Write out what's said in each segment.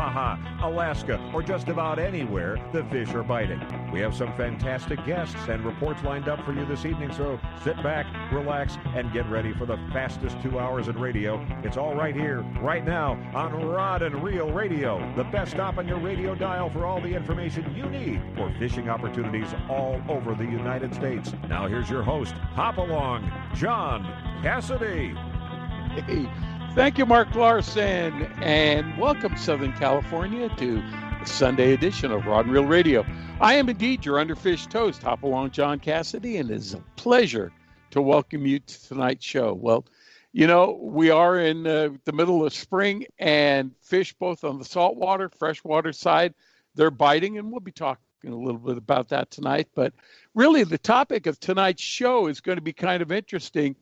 Baja, Alaska, or just about anywhere the fish are biting. We have some fantastic guests and reports lined up for you this evening, so sit back, relax, and get ready for the fastest two hours in radio. It's all right here, right now, on Rod and Reel Radio, the best stop on your radio dial for all the information you need for fishing opportunities all over the United States. Now here's your host, Hop Along, John Cassidy. Hey. Thank you, Mark Larson, and welcome, Southern California, to the Sunday edition of Rod and Reel Radio. I am indeed your underfished toast, Hopalong John Cassidy, and it is a pleasure to welcome you to tonight's show. Well, you know, we are in uh, the middle of spring, and fish, both on the saltwater, freshwater side, they're biting, and we'll be talking a little bit about that tonight. But really, the topic of tonight's show is going to be kind of interesting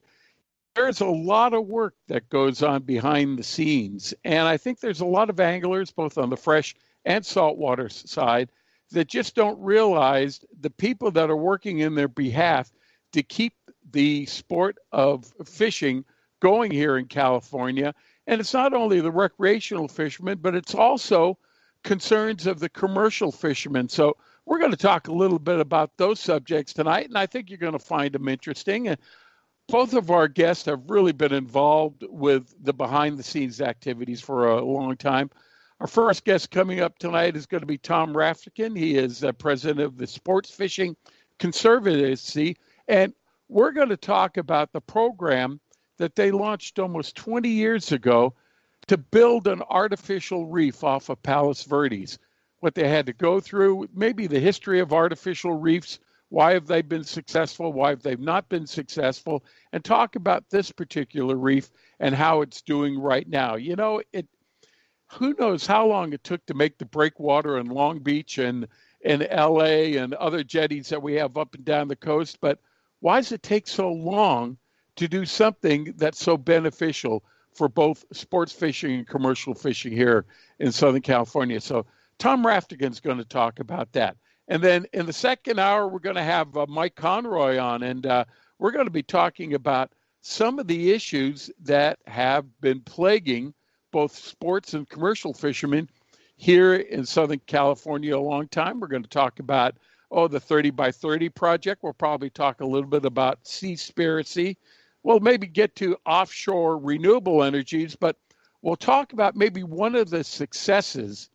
there's a lot of work that goes on behind the scenes. And I think there's a lot of anglers, both on the fresh and saltwater side, that just don't realize the people that are working in their behalf to keep the sport of fishing going here in California. And it's not only the recreational fishermen, but it's also concerns of the commercial fishermen. So we're going to talk a little bit about those subjects tonight, and I think you're going to find them interesting. And both of our guests have really been involved with the behind the scenes activities for a long time. Our first guest coming up tonight is going to be Tom Raftican. He is uh, president of the Sports Fishing Conservancy, and we're going to talk about the program that they launched almost 20 years ago to build an artificial reef off of Palos Verdes. What they had to go through, maybe the history of artificial reefs, why have they been successful? Why have they not been successful? And talk about this particular reef and how it's doing right now. You know, it. Who knows how long it took to make the breakwater in Long Beach and in LA and other jetties that we have up and down the coast, but why does it take so long to do something that's so beneficial for both sports fishing and commercial fishing here in Southern California? So Tom Raftican's going to talk about that. And then in the second hour, we're going to have uh, Mike Conroy on, and uh, we're going to be talking about some of the issues that have been plaguing both sports and commercial fishermen here in Southern California a long time. We're going to talk about, oh, the 30 by 30 project. We'll probably talk a little bit about sea Seaspiracy. We'll maybe get to offshore renewable energies, but we'll talk about maybe one of the successes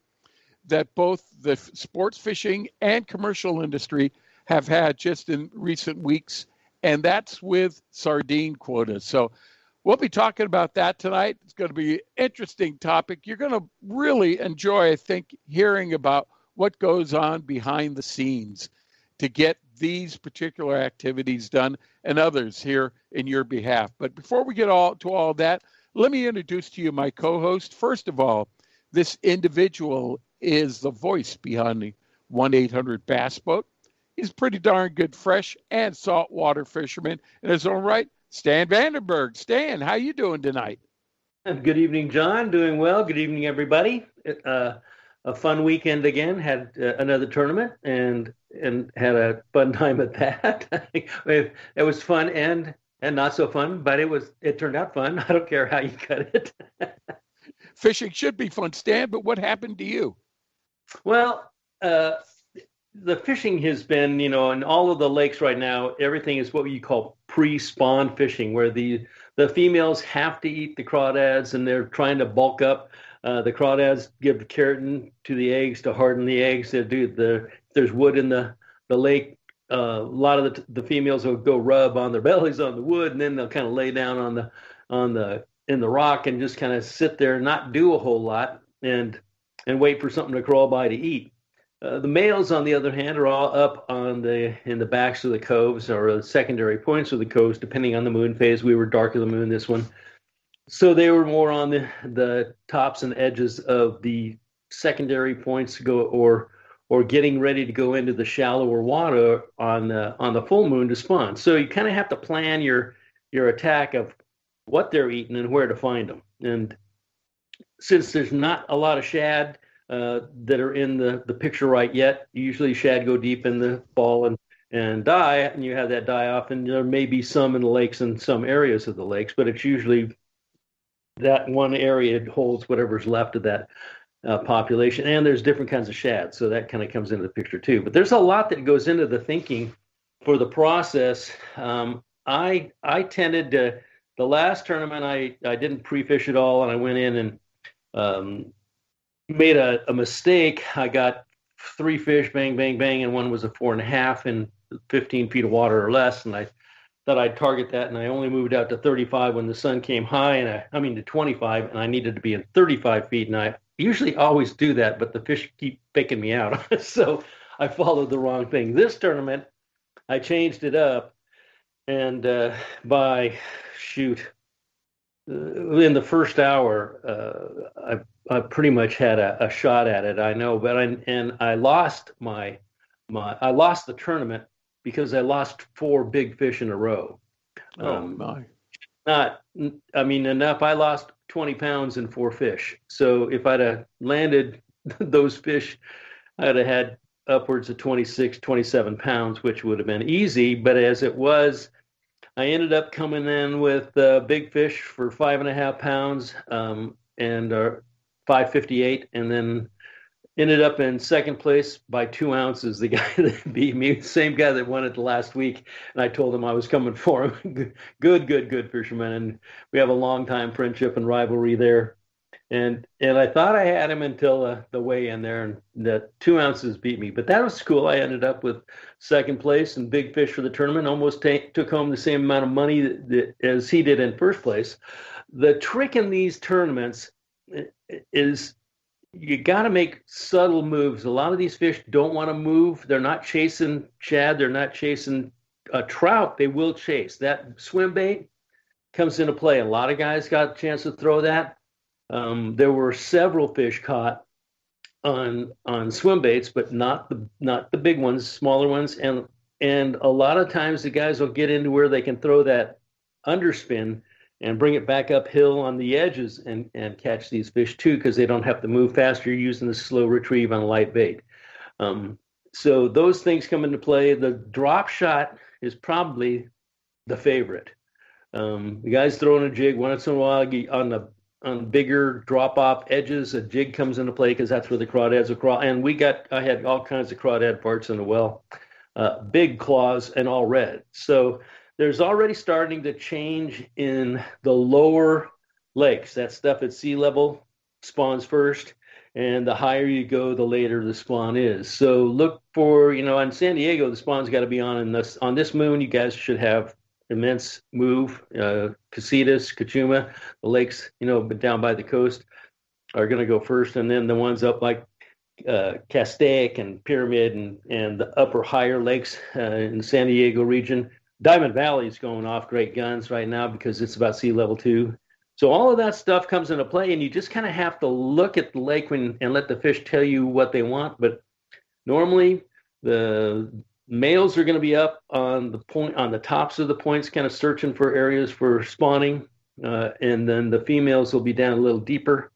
that both the sports fishing and commercial industry have had just in recent weeks, and that's with sardine quotas. So we'll be talking about that tonight. It's going to be an interesting topic. You're going to really enjoy, I think, hearing about what goes on behind the scenes to get these particular activities done and others here in your behalf. But before we get all to all that, let me introduce to you my co-host. First of all, this individual is the voice behind the 1 800 Bass Boat. He's pretty darn good fresh and saltwater fisherman in his own right. Stan Vanderberg. Stan, how you doing tonight? Good evening, John. Doing well. Good evening, everybody. Uh, a fun weekend again. Had uh, another tournament and and had a fun time at that. it was fun and and not so fun, but it was it turned out fun. I don't care how you cut it. Fishing should be fun, Stan. But what happened to you? Well, uh, the fishing has been, you know, in all of the lakes right now, everything is what you call pre-spawn fishing, where the the females have to eat the crawdads and they're trying to bulk up. Uh, the crawdads give the keratin to the eggs to harden the eggs. They do the there's wood in the the lake. Uh, a lot of the, the females will go rub on their bellies on the wood, and then they'll kind of lay down on the on the in the rock and just kind of sit there not do a whole lot. And and wait for something to crawl by to eat. Uh, the males, on the other hand, are all up on the in the backs of the coves or the secondary points of the coves, depending on the moon phase. We were dark of the moon this one, so they were more on the the tops and edges of the secondary points to go or or getting ready to go into the shallower water on the on the full moon to spawn. So you kind of have to plan your your attack of what they're eating and where to find them. And since there's not a lot of shad uh, that are in the, the picture right yet, usually shad go deep in the fall and, and die, and you have that die off, and there may be some in the lakes and some areas of the lakes, but it's usually that one area holds whatever's left of that uh, population. And there's different kinds of shad, so that kind of comes into the picture too. But there's a lot that goes into the thinking for the process. Um, I I tended to the last tournament I I didn't pre-fish at all, and I went in and um, made a, a mistake. I got three fish, bang, bang, bang, and one was a four and a half in 15 feet of water or less, and I thought I'd target that, and I only moved out to 35 when the sun came high, and I, I mean to 25, and I needed to be in 35 feet, and I usually always do that, but the fish keep picking me out, so I followed the wrong thing. This tournament, I changed it up, and uh, by shoot, uh, in the first hour, uh, I, I pretty much had a, a, shot at it. I know, but I and I lost my my I lost the tournament because I lost four big fish in a row. Oh um, my! Not, I mean, enough. I lost 20 pounds in four fish. So if I'd have landed those fish, I'd have had upwards of 26, 27 pounds, which would have been easy. But as it was, I ended up coming in with uh, big fish for five and a half pounds um, and uh, 558, and then ended up in second place by two ounces. The guy that beat me, same guy that won it the last week, and I told him I was coming for him. good, good, good fisherman, and we have a long time friendship and rivalry there and and I thought I had him until uh, the way in there, and that two ounces beat me. But that was cool. I ended up with second place and big fish for the tournament. Almost t- took home the same amount of money that, that, as he did in first place. The trick in these tournaments is you got to make subtle moves. A lot of these fish don't want to move. They're not chasing shad. They're not chasing a trout. They will chase that swim bait comes into play. A lot of guys got a chance to throw that um, there were several fish caught on on swim baits, but not the not the big ones, smaller ones, and and a lot of times the guys will get into where they can throw that underspin and bring it back uphill on the edges and and catch these fish too because they don't have to move faster using the slow retrieve on a light bait. Um, so those things come into play. The drop shot is probably the favorite. Um, the guys throwing a jig once in a while on the on bigger drop off edges, a jig comes into play because that's where the crawdads will crawl. And we got, I had all kinds of crawdad parts in the well, uh, big claws and all red. So there's already starting to change in the lower lakes. That stuff at sea level spawns first. And the higher you go, the later the spawn is. So look for, you know, on San Diego, the spawn's got to be on this on this moon. You guys should have immense move. Uh, Casitas, Cachuma, the lakes, you know, but down by the coast are going to go first, and then the ones up like uh, Castaic and Pyramid and and the upper higher lakes uh, in San Diego region. Diamond Valley is going off great guns right now because it's about sea level two. So all of that stuff comes into play, and you just kind of have to look at the lake when, and let the fish tell you what they want. But normally, the males are going to be up on the point on the tops of the points kind of searching for areas for spawning uh, and then the females will be down a little deeper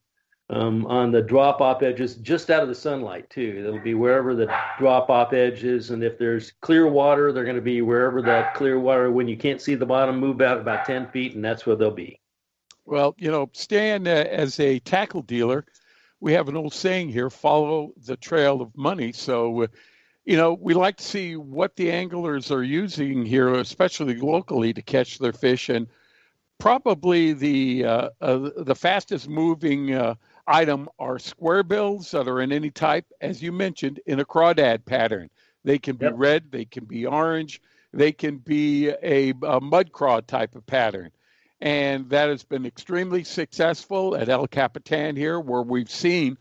um, on the drop off edges just out of the sunlight too. They'll be wherever the drop off edge is and if there's clear water they're going to be wherever that clear water when you can't see the bottom move out about 10 feet and that's where they'll be. Well you know stan uh, as a tackle dealer we have an old saying here follow the trail of money. So uh, you know, we like to see what the anglers are using here, especially locally, to catch their fish. And probably the uh, uh, the fastest moving uh, item are square bills that are in any type, as you mentioned, in a crawdad pattern. They can be yep. red, they can be orange, they can be a, a mud craw type of pattern. And that has been extremely successful at El Capitan here, where we've seen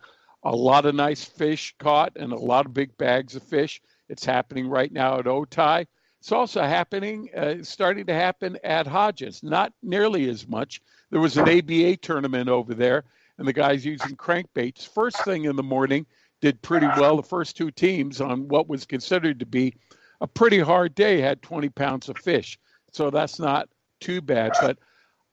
a lot of nice fish caught and a lot of big bags of fish. It's happening right now at Otay. It's also happening, uh, starting to happen at Hodges, not nearly as much. There was an ABA tournament over there, and the guys using crankbaits. First thing in the morning did pretty well. The first two teams on what was considered to be a pretty hard day had 20 pounds of fish. So that's not too bad. But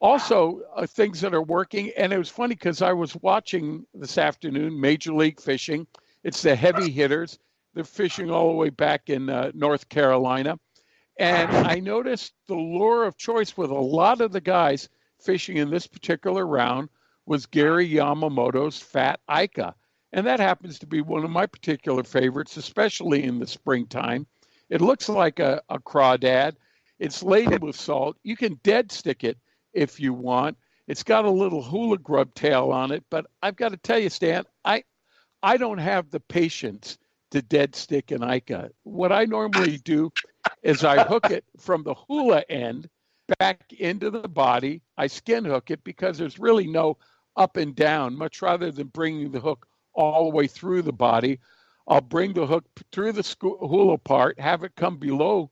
also uh, things that are working. And it was funny because I was watching this afternoon Major League Fishing. It's the heavy hitters. They're fishing all the way back in uh, North Carolina. And I noticed the lure of choice with a lot of the guys fishing in this particular round was Gary Yamamoto's Fat Ika. And that happens to be one of my particular favorites, especially in the springtime. It looks like a, a crawdad. It's laden with salt. You can dead stick it if you want. It's got a little hula grub tail on it, but I've got to tell you, Stan, I I don't have the patience to dead stick an Ika. What I normally do is I hook it from the hula end back into the body. I skin hook it because there's really no up and down, much rather than bringing the hook all the way through the body. I'll bring the hook through the hula part, have it come below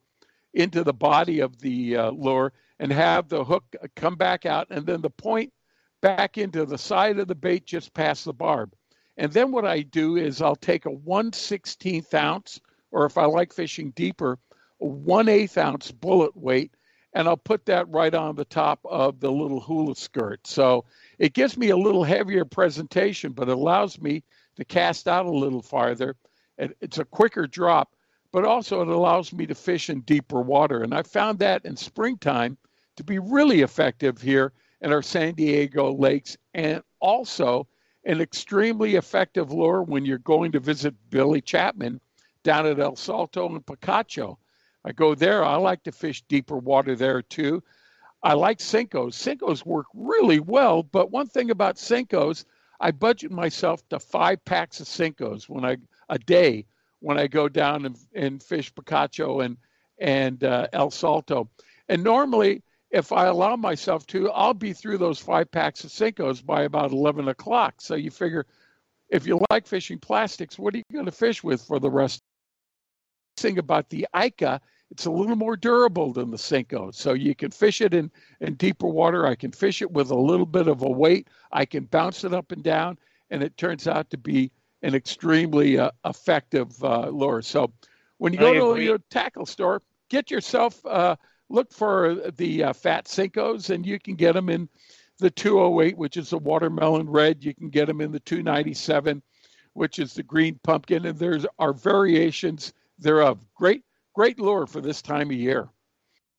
into the body of the uh, lure, and have the hook come back out, and then the point back into the side of the bait just past the barb. And then what I do is I'll take a 1 16th ounce, or if I like fishing deeper, a 1 8 ounce bullet weight, and I'll put that right on the top of the little hula skirt. So it gives me a little heavier presentation, but it allows me to cast out a little farther. It's a quicker drop, but also it allows me to fish in deeper water. And I found that in springtime to be really effective here in our San Diego lakes and also an extremely effective lure when you're going to visit Billy Chapman down at El Salto and Picacho. I go there. I like to fish deeper water there too. I like Senkos. Senkos work really well, but one thing about Senkos, I budget myself to five packs of Senkos when I a day when I go down and, and fish Picacho and and uh, El Salto. And normally, if I allow myself to, I'll be through those five packs of Senkos by about 11 o'clock. So you figure, if you like fishing plastics, what are you going to fish with for the rest? Thing about the Ika it's a little more durable than the Senko. So you can fish it in, in deeper water. I can fish it with a little bit of a weight. I can bounce it up and down, and it turns out to be an extremely uh, effective uh, lure. So when you go to your tackle store, get yourself, uh, look for the uh, fat Senkos, and you can get them in the 208, which is the watermelon red. You can get them in the 297, which is the green pumpkin. And there's are variations thereof. Great great lure for this time of year.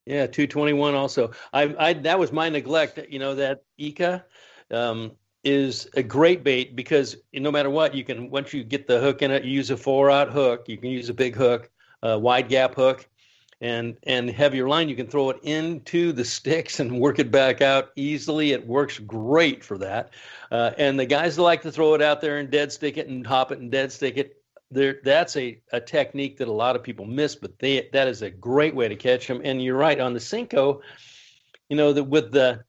Yeah, 221 also. I, I that was my neglect. You know that Ika um, is a great bait because no matter what, you can once you get the hook in it, you use a four out hook. You can use a big hook, a wide gap hook, and and heavier line. You can throw it into the sticks and work it back out easily. It works great for that. Uh, and the guys that like to throw it out there and dead stick it and hop it and dead stick it there that's a, a technique that a lot of people miss, but they, that is a great way to catch them. And you're right on the Senko, you know, that with the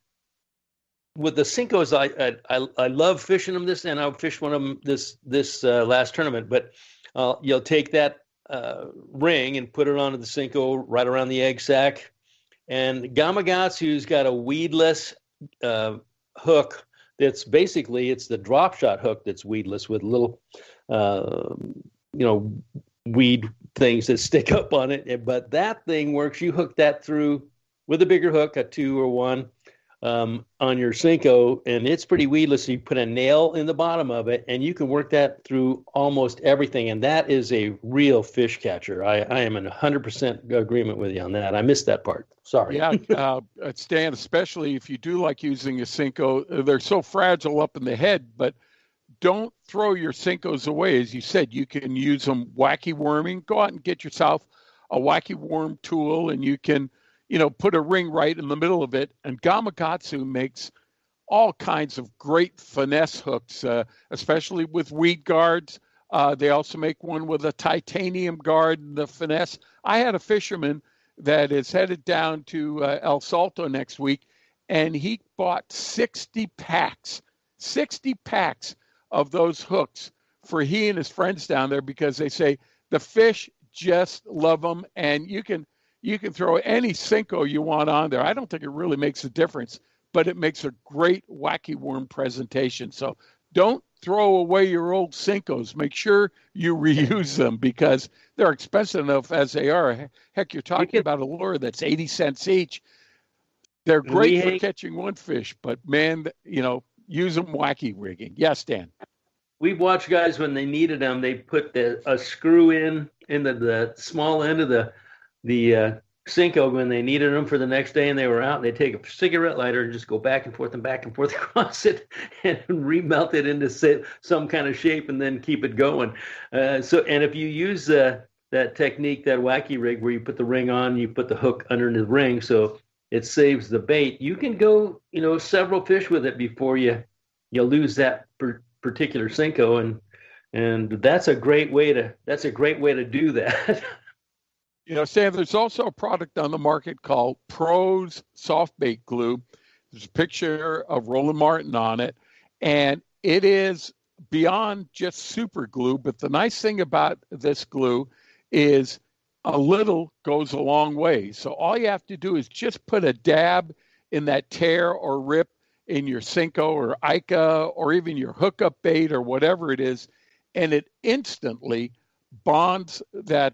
with the Senkos, I, I I love fishing them this, and I fished one of them this this uh, last tournament. But uh, you'll take that uh, ring and put it onto the Senko right around the egg sac, and Gamakatsu's got a weedless uh, hook that's basically it's the drop shot hook that's weedless with little uh, you know, weed things that stick up on it. But that thing works. You hook that through with a bigger hook, a two or one, um, on your Senko, and it's pretty weedless. You put a nail in the bottom of it, and you can work that through almost everything. And that is a real fish catcher. I, I am in 100% agreement with you on that. I missed that part. Sorry. Yeah, uh, Stan, especially if you do like using a Senko, they're so fragile up in the head, but – don't throw your Senkos away. As you said, you can use them wacky worming. Go out and get yourself a wacky worm tool and you can, you know, put a ring right in the middle of it. And Gamakatsu makes all kinds of great finesse hooks, uh, especially with weed guards. Uh, they also make one with a titanium guard and the finesse. I had a fisherman that is headed down to uh, El Salto next week, and he bought 60 packs, 60 packs of those hooks for he and his friends down there because they say the fish just love them and you can you can throw any Senko you want on there. I don't think it really makes a difference, but it makes a great wacky worm presentation. So don't throw away your old Senkos. Make sure you reuse them because they're expensive enough as they are. Heck, you're talking you can, about a lure that's 80 cents each. They're great for catching one fish, but man, you know, use them wacky rigging. Yes, Dan. We've watched guys when they needed them, they put the, a screw in in the, the small end of the the uh, when they needed them for the next day and they were out and they take a cigarette lighter and just go back and forth and back and forth across it and remelt it into some kind of shape and then keep it going. Uh, so, and if you use uh, that technique, that wacky rig where you put the ring on, you put the hook under the ring, so it saves the bait. You can go, you know, several fish with it before you you lose that particular Senko and and that's a great way to that's a great way to do that. You know, Sam, there's also a product on the market called Pros Soft Bait Glue. There's a picture of Roland Martin on it, and it is beyond just super glue. But the nice thing about this glue is a little goes a long way. So all you have to do is just put a dab in that tear or rip in your Senko or Ika or even your hookup bait or whatever it is, and it instantly bonds that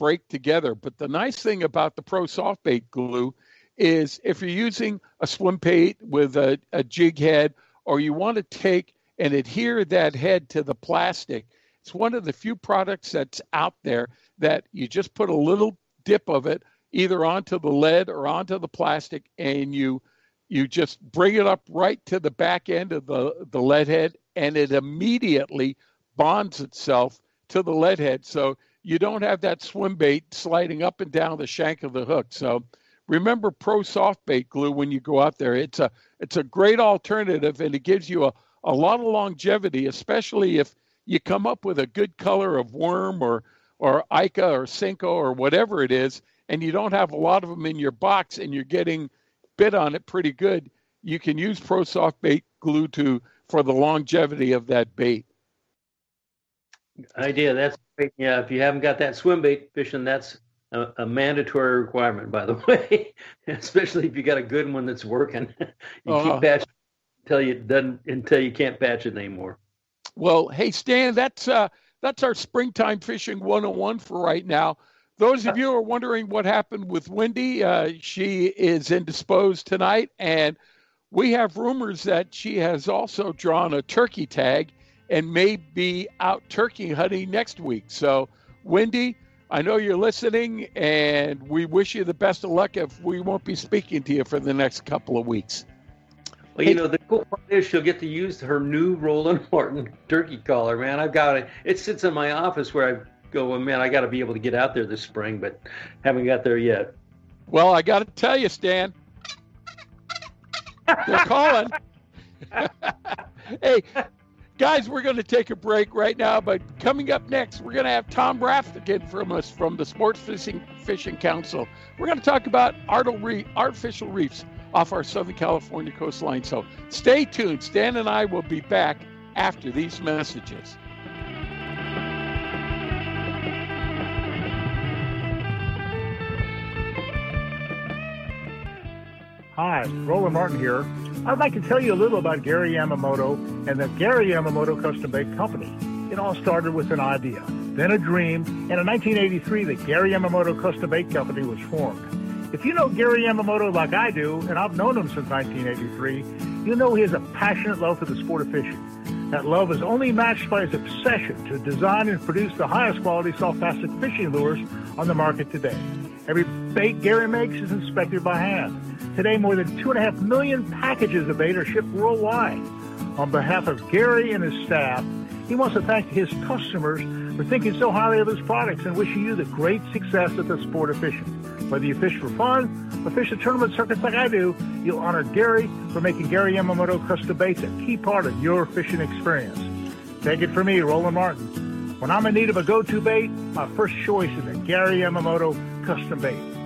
break together. But the nice thing about the Pro Soft Bait glue is if you're using a swim bait with a, a jig head, or you want to take and adhere that head to the plastic, it's one of the few products that's out there that you just put a little dip of it either onto the lead or onto the plastic, and you you just bring it up right to the back end of the, the lead head, and it immediately bonds itself to the lead head. So you don't have that swim bait sliding up and down the shank of the hook. So remember pro soft bait glue when you go out there. It's a it's a great alternative and it gives you a, a lot of longevity, especially if you come up with a good color of worm or or Ika or Senko or whatever it is, and you don't have a lot of them in your box and you're getting bit on it pretty good, you can use Pro Soft Bait glue to for the longevity of that bait. Idea. That's great. Yeah, if you haven't got that swim bait fishing, that's a, a mandatory requirement, by the way. Especially if you got a good one that's working. you uh-huh. keep patching until you doesn't until you can't patch it anymore. Well, hey Stan, that's uh that's our springtime fishing 101 for right now. Those of you who are wondering what happened with Wendy, uh, she is indisposed tonight, and we have rumors that she has also drawn a turkey tag and may be out turkey hunting next week. So, Wendy, I know you're listening, and we wish you the best of luck if we won't be speaking to you for the next couple of weeks. Well, you know, the cool part is she'll get to use her new Roland Martin turkey collar, man. I've got it. It sits in my office where I go, well, man, I got to be able to get out there this spring, but haven't got there yet. Well, I got to tell you, Stan, they're calling. hey, Guys, we're going to take a break right now, but coming up next, we're going to have Tom Raftican from us from the Sports Fishing Fishing Council. We're going to talk about artificial reefs off our Southern California coastline. So stay tuned. Stan and I will be back after these messages. Hi, Roland Martin here. I'd like to tell you a little about Gary Yamamoto and the Gary Yamamoto Custom Bait Company. It all started with an idea, then a dream, and in 1983, the Gary Yamamoto Custom Bait Company was formed. If you know Gary Yamamoto like I do, and I've known him since 1983, you know he has a passionate love for the sport of fishing. That love is only matched by his obsession to design and produce the highest quality soft plastic fishing lures on the market today. Every bait Gary makes is inspected by hand. Today, more than 2.5 million packages of bait are shipped worldwide. On behalf of Gary and his staff, he wants to thank his customers for thinking so highly of his products and wishing you the great success at the sport of fishing. Whether you fish for fun or fish the tournament circuits like I do, you'll honor Gary for making Gary Yamamoto custom baits a key part of your fishing experience. Take it from me, Roland Martin. When I'm in need of a go-to bait, my first choice is a Gary Yamamoto custom bait.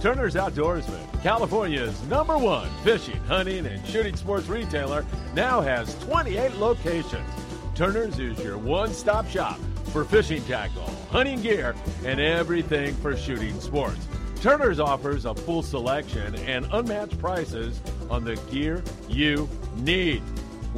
Turner's Outdoorsman, California's number one fishing, hunting, and shooting sports retailer, now has 28 locations. Turner's is your one stop shop for fishing tackle, hunting gear, and everything for shooting sports. Turner's offers a full selection and unmatched prices on the gear you need.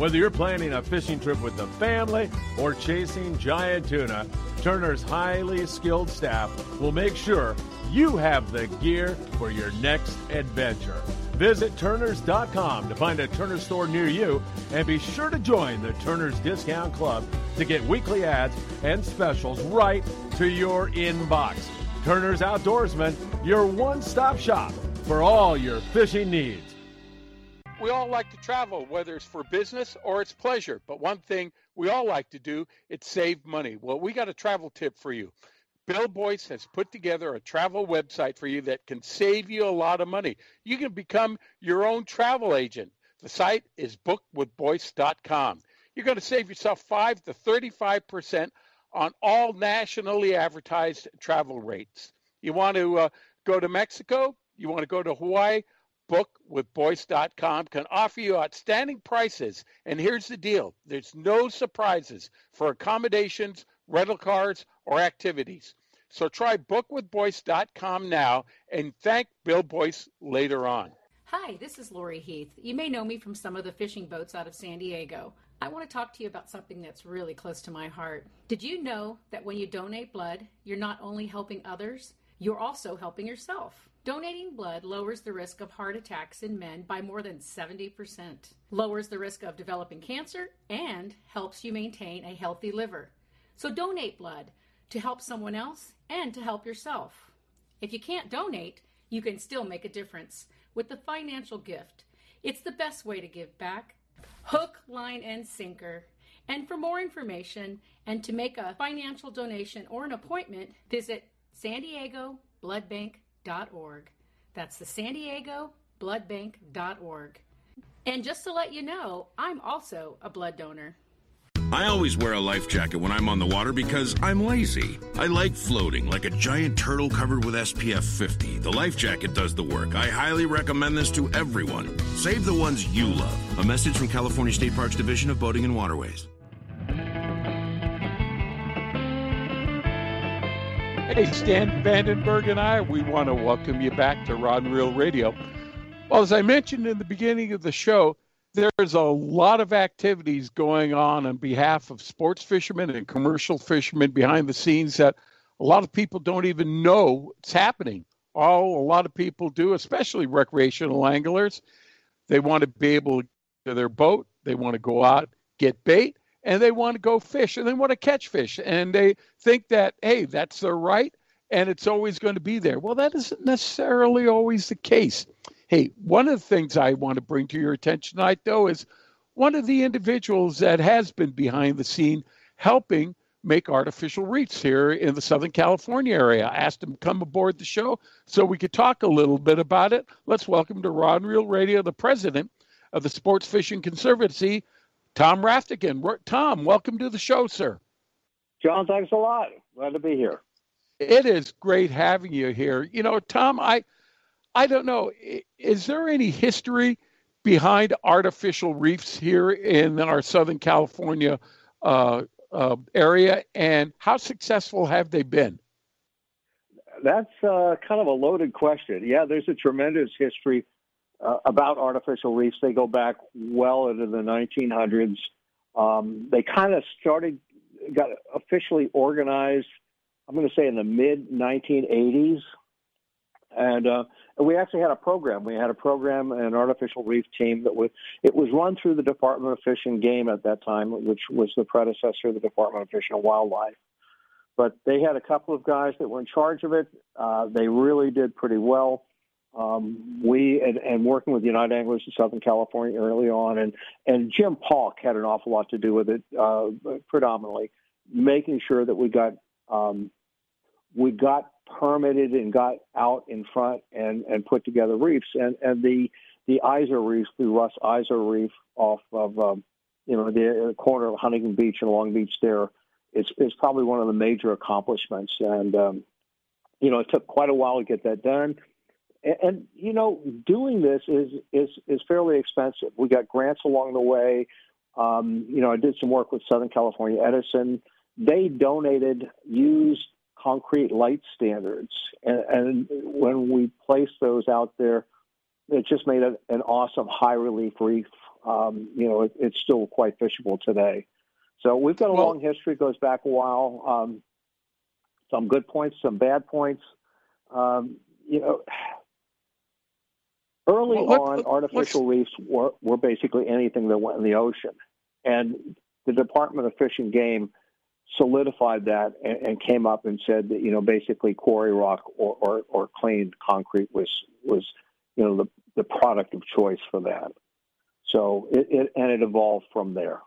Whether you're planning a fishing trip with the family or chasing giant tuna, Turner's highly skilled staff will make sure you have the gear for your next adventure. Visit Turners.com to find a Turner store near you and be sure to join the Turner's Discount Club to get weekly ads and specials right to your inbox. Turner's Outdoorsman, your one stop shop for all your fishing needs. We all like to travel, whether it's for business or it's pleasure. But one thing we all like to do, it's save money. Well, we got a travel tip for you. Bill Boyce has put together a travel website for you that can save you a lot of money. You can become your own travel agent. The site is bookwithboyce.com. You're going to save yourself 5 to 35% on all nationally advertised travel rates. You want to uh, go to Mexico? You want to go to Hawaii? Bookwithboyce.com can offer you outstanding prices. And here's the deal there's no surprises for accommodations, rental cars, or activities. So try bookwithboyce.com now and thank Bill Boyce later on. Hi, this is Lori Heath. You may know me from some of the fishing boats out of San Diego. I want to talk to you about something that's really close to my heart. Did you know that when you donate blood, you're not only helping others, you're also helping yourself? Donating blood lowers the risk of heart attacks in men by more than 70%, lowers the risk of developing cancer, and helps you maintain a healthy liver. So donate blood to help someone else and to help yourself. If you can't donate, you can still make a difference with the financial gift. It's the best way to give back hook, line, and sinker. And for more information and to make a financial donation or an appointment, visit san diego bloodbank.org. That's the San Diego bloodbank.org. And just to let you know, I'm also a blood donor. I always wear a life jacket when I'm on the water because I'm lazy. I like floating like a giant turtle covered with SPF 50. The life jacket does the work. I highly recommend this to everyone. Save the ones you love. A message from California State Parks Division of Boating and Waterways. Hey, Stan Vandenberg and I, we want to welcome you back to Rod and Reel Radio. Well, as I mentioned in the beginning of the show, there's a lot of activities going on on behalf of sports fishermen and commercial fishermen behind the scenes that a lot of people don't even know it's happening. All a lot of people do, especially recreational anglers, they want to be able to their boat, they want to go out, get bait, and they want to go fish and they want to catch fish. And they think that, hey, that's their right and it's always going to be there. Well, that isn't necessarily always the case. Hey, one of the things I want to bring to your attention tonight, though, is one of the individuals that has been behind the scene helping make artificial reefs here in the Southern California area. I asked him to come aboard the show so we could talk a little bit about it. Let's welcome to Rod and Reel Radio the president of the Sports Fishing Conservancy, Tom Raftican. Tom, welcome to the show, sir. John, thanks a lot. Glad to be here. It is great having you here. You know, Tom, I I don't know. Is there any history behind artificial reefs here in our Southern California uh, uh, area, and how successful have they been? That's uh, kind of a loaded question. Yeah, there's a tremendous history uh, about artificial reefs. They go back well into the 1900s. Um, they kind of started, got officially organized. I'm going to say in the mid 1980s, and uh, we actually had a program. We had a program, an artificial reef team that was it was run through the Department of Fish and Game at that time, which was the predecessor of the Department of Fish and Wildlife. But they had a couple of guys that were in charge of it. Uh, they really did pretty well. Um, we and, and, working with United Anglers in Southern California early on, and and Jim Paulk had an awful lot to do with it, uh, predominantly making sure that we got um, we got permitted and got out in front and, and put together reefs. And, and the, the Izor Reef, the Russ Izor Reef off of, um, you know, the corner of Huntington Beach and Long Beach there is, is probably one of the major accomplishments. And, um, you know, it took quite a while to get that done. And, and, you know, doing this is, is, is fairly expensive. We got grants along the way. Um, you know, I did some work with Southern California Edison. They donated used concrete light standards, and, and when we placed those out there, it just made it an awesome high relief reef. Um, you know, it, it's still quite fishable today. So we've got a well, long history, goes back a while. Um, some good points, some bad points. Um, you know, early well, on, artificial reefs were, were basically anything that went in the ocean. And the Department of Fish and Game solidified that and, and, came up and said that you know basically quarry rock or, or, or cleaned concrete was was you know the the product of choice for that. So it, it and it evolved from there.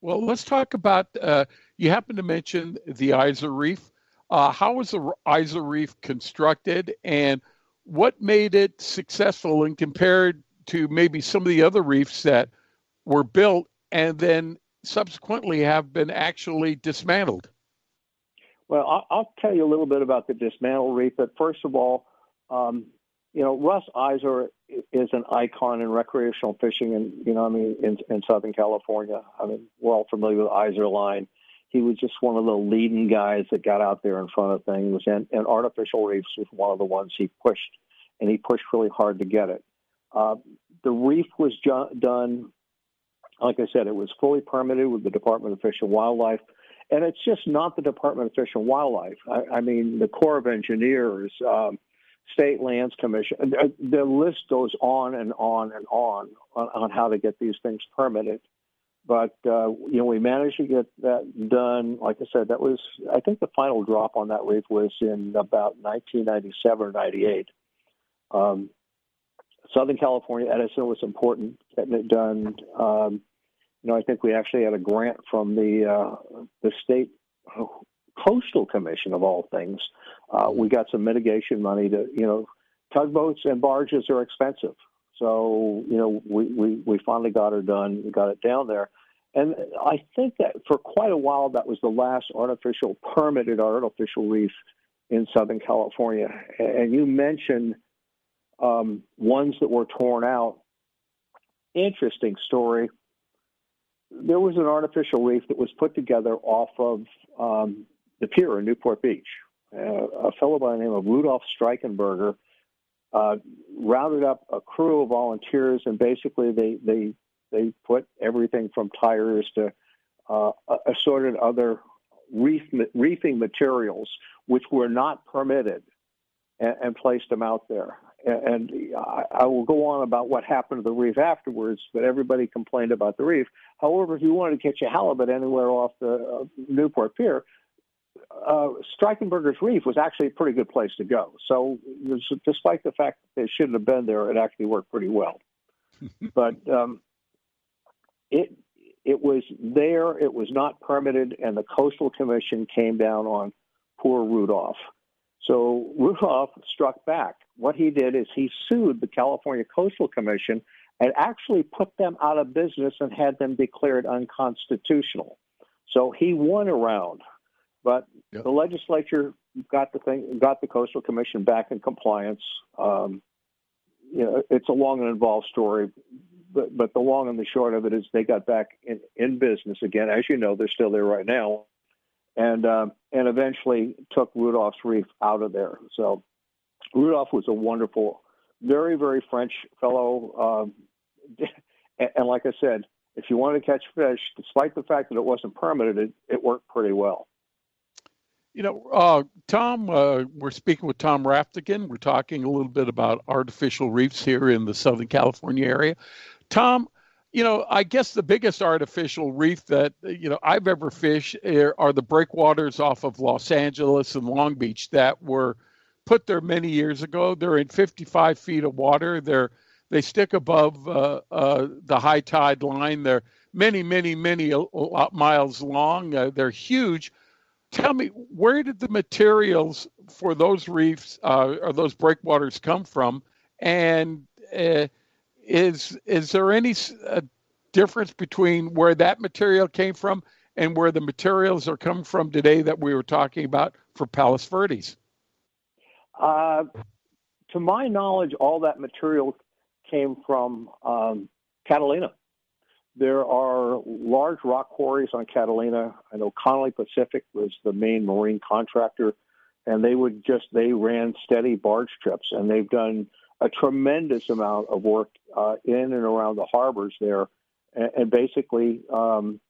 Well, let's talk about. Uh, you happen to mention the Izor Reef. Uh, how was the Izor Reef constructed, and what made it successful and compared to maybe some of the other reefs that were built and then subsequently have been actually dismantled? Well, I'll, tell you a little bit about the dismantled reef. But first of all, um, you know, Russ Izor is an icon in recreational fishing, and you know, I mean, in, in Southern California. I mean, we're all familiar with Izorline. He was just one of the leading guys that got out there in front of things, and, and artificial reefs was one of the ones he pushed, and he pushed really hard to get it. Uh, the reef was ju- done like I said, it was fully permitted with the Department of Fish and Wildlife. And it's just not the Department of Fish and Wildlife. I, I mean, the Corps of Engineers, um, State Lands Commission, uh, the list goes on and on and on on, on how to get these things permitted. But, uh, you know, we managed to get that done. Like I said, that was, I think the final drop on that reef was in about 1997 or 98. Um, Southern California Edison was important getting it done. Um, you know, I think we actually had a grant from the uh, the state coastal commission of all things. Uh, we got some mitigation money to, you know, tugboats and barges are expensive, so you know we we, we finally got her done. We got it down there. And I think that for quite a while, that was the last artificial permitted artificial reef in Southern California. And you mentioned um, ones that were torn out. Interesting story. There was an artificial reef that was put together off of um, the pier in Newport Beach. Uh, a fellow by the name of Rudolf Streichenberger uh, rounded up a crew of volunteers, and basically they they they put everything from tires to uh, assorted other reef reefing materials, which were not permitted, and, and placed them out there and I will go on about what happened to the reef afterwards, but everybody complained about the reef. However, if you wanted to catch a halibut anywhere off the uh, Newport Pier, uh, Streichenberger's Reef was actually a pretty good place to go. So, despite the fact that they shouldn't have been there, it actually worked pretty well. but um, it it was there. It was not permitted, and the Coastal Commission came down on poor Rudolph. So Rudolph struck back. What he did is he sued the California Coastal Commission and actually put them out of business and had them declared unconstitutional. So he won around, but yep. the legislature got the thing, got the Coastal Commission back in compliance. Um, you know, it's a long and involved story, but but the long and the short of it is they got back in in business again. As you know, they're still there right now and uh, and eventually took Rudolph's Reef out of there. So Rudolph was a wonderful, very very French fellow, um, and, and, like I said, if you wanted to catch fish, despite the fact that it wasn't permitted, it, it worked pretty well. You know, uh, Tom, uh, we're speaking with Tom Raftican. We're talking a little bit about artificial reefs here in the Southern California area. Tom, you know, I guess the biggest artificial reef that you know I've ever fished are the breakwaters off of Los Angeles and Long Beach that were put there many years ago. They're in 55 feet of water. They're they stick above uh, uh, the high tide line. They're many, many, many miles long. Uh, they're huge. Tell me, where did the materials for those reefs uh, or those breakwaters come from? And uh, is is there any uh, difference between where that material came from and where the materials are coming from today that we were talking about for Palos Verdes? Uh, to my knowledge, all that material came from um, Catalina. There are large rock quarries on Catalina. I know Connolly Pacific was the main marine contractor, and they would just they ran steady barge trips, and they've done a tremendous amount of work uh, in and around the harbors there, and, and basically um,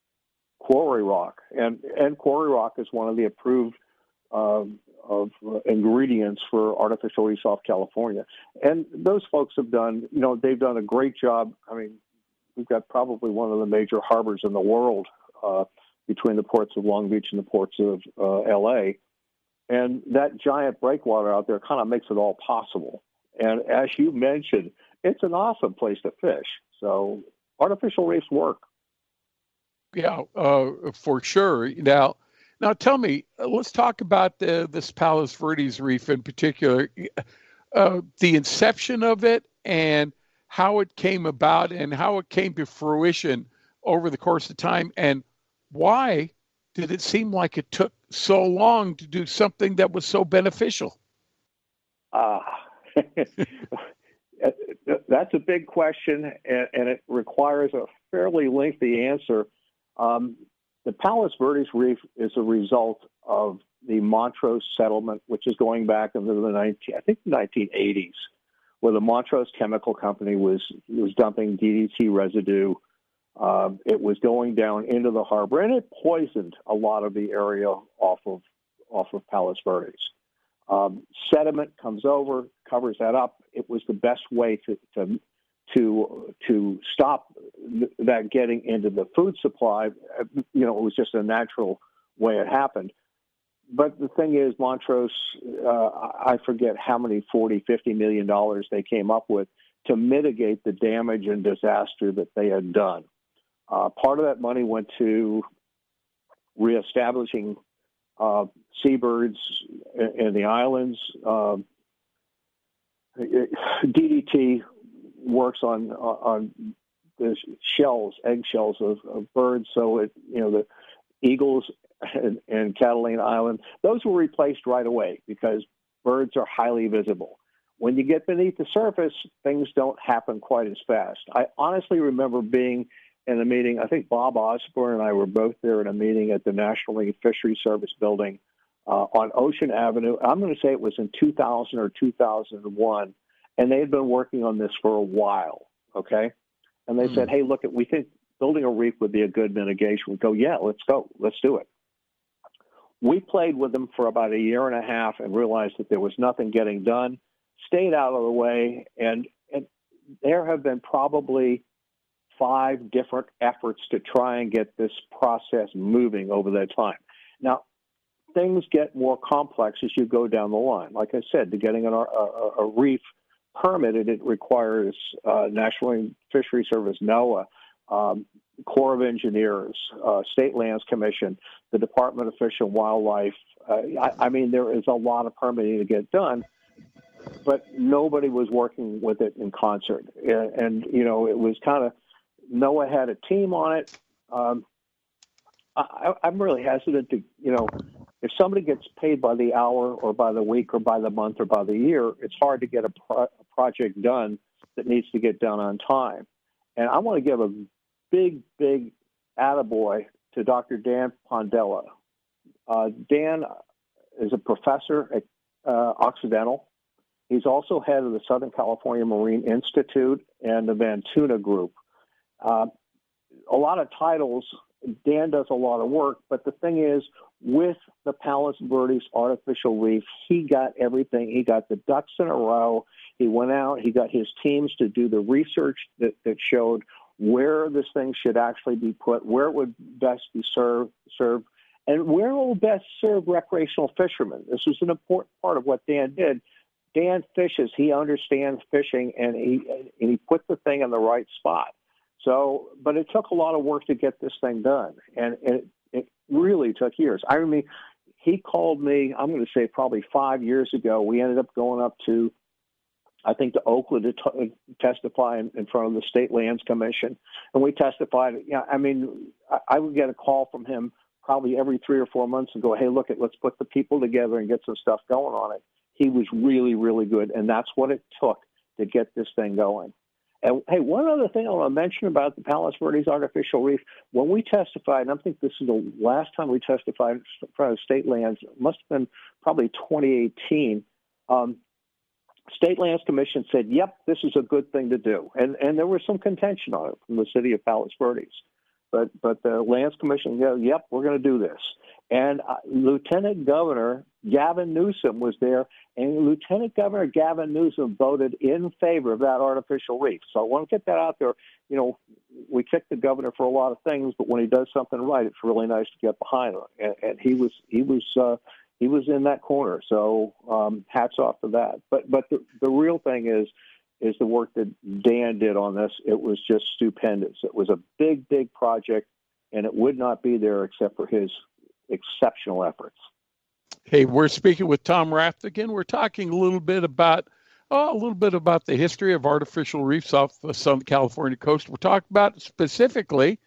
quarry rock, and and quarry rock is one of the approved um, of ingredients for artificial reefs off California, and those folks have done you know they've done a great job. I mean, we've got probably one of the major harbors in the world uh, between the ports of Long Beach and the ports of uh, L.A. And that giant breakwater out there kind of makes it all possible. And as you mentioned, it's an awesome place to fish. So artificial reefs work. Yeah, uh, for sure. Now, now tell me, uh, let's talk about the, this Palos Verdes Reef in particular, uh, the inception of it and how it came about and how it came to fruition over the course of time and why did it seem like it took so long to do something that was so beneficial? Ah, that's a big question, and, and, it requires a fairly lengthy answer. Um, the Palos Verdes Reef is a result of the Montrose settlement, which is going back into the 19, I think, 1980s, where the Montrose Chemical Company was was dumping DDT residue um, it was going down into the harbor, and it poisoned a lot of the area off of off of Palos Verdes. Um, sediment comes over, covers that up. It was the best way to to to, to stop that getting into the food supply. You know, it was just a natural way it happened. But the thing is, Montrose, uh, I forget how many 40, 50 million dollars they came up with to mitigate the damage and disaster that they had done. Uh, part of that money went to reestablishing uh, seabirds in, in, the islands. Um, DDT works on on the shells, eggshells of, of birds. So it, you know, the eagles and, and Catalina Island, those were replaced right away because birds are highly visible. When you get beneath the surface, things don't happen quite as fast. I honestly remember being in a meeting. I think Bob Osborne and I were both there in a meeting at the National Marine Fisheries Service building uh, on Ocean Avenue. I'm going to say it was in 2000 or 2001, and they had been working on this for a while. Okay, and they mm said, "Hey, look, we think building a reef would be a good mitigation." We go, "Yeah, let's go, let's do it." We played with them for about a year and a half and realized that there was nothing getting done. Stayed out of the way, and and there have been probably five different efforts to try and get this process moving over that time. Now, things get more complex as you go down the line. Like I said, to getting an, a, a, reef permitted, it requires uh, National Fishery Service, NOAA, um, Corps of Engineers, uh, State Lands Commission, the Department of Fish and Wildlife. Uh, I, I mean, there is a lot of permitting to get done but nobody was working with it in concert. And, and you know, it was kind of NOAA had a team on it. Um, I, I'm really hesitant to, you know, if somebody gets paid by the hour or by the week or by the month or by the year, it's hard to get a, pro- a project done that needs to get done on time. And I want to give a big, big attaboy to Dr. Dan Pondella. Uh, Dan is a professor at uh, Occidental. He's also head of the Southern California Marine Institute and the Vantuna Group. Uh, a lot of titles. Dan does a lot of work, but the thing is, with the Palos Verdes artificial reef, he got everything. He got the ducks in a row. He went out. He got his teams to do the research that, that showed where this thing should actually be put, where it would best be served, served, and where it will best serve recreational fishermen. This was an important part of what Dan did. Dan fishes. He understands fishing, and he and he put the thing in the right spot. So, but it took a lot of work to get this thing done, and it, it really took years. I mean, he called me. I'm going to say probably five years ago. We ended up going up to, I think, to Oakland to t- testify in, in, front of the State Lands Commission, and we testified. Yeah, I mean, I, I would get a call from him probably every three or four months and go, "Hey, look, it, let's put the people together and get some stuff going on it." He was really, really good, and that's what it took to get this thing going. And hey, one other thing I want to mention about the Palos Verdes artificial reef. When we testified, and I think this is the last time we testified in front of state lands, it must have been probably 2018. Um, State Lands Commission said, "Yep, this is a good thing to do," and and there was some contention on it from the city of Palos Verdes, but but the Lands Commission said, "Yep, we're going to do this." And uh, Lieutenant Governor Gavin Newsom was there, and Lieutenant Governor Gavin Newsom voted in favor of that artificial reef. So I want to get that out there. You know, we kick the governor for a lot of things, but when he does something right, it's really nice to get behind him. And, and he was he was uh, he was in that corner. So um, hats off to that. But but the, the real thing is is the work that Dan did on this. It was just stupendous. It was a big big project, and it would not be there except for his exceptional efforts. Hey, we're speaking with Tom Raftican. We're talking a little bit about oh, a little bit about the history of artificial reefs off the Southern California coast. We're talking about specifically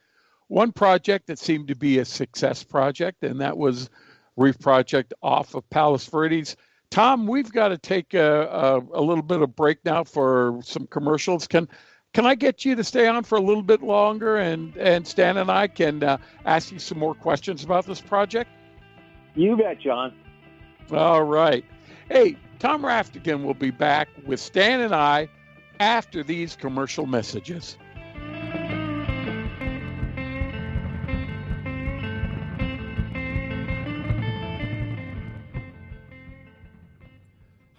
one project that seemed to be a success project, and that was Reef Project off of Palos Verdes. Tom, we've got to take a, a, a, little bit of break now for some commercials. Can can I get you to stay on for a little bit longer, and and Stan and I can uh, ask you some more questions about this project? You bet, John. All right. Hey, Tom Raftican will be back with Stan and I after these commercial messages.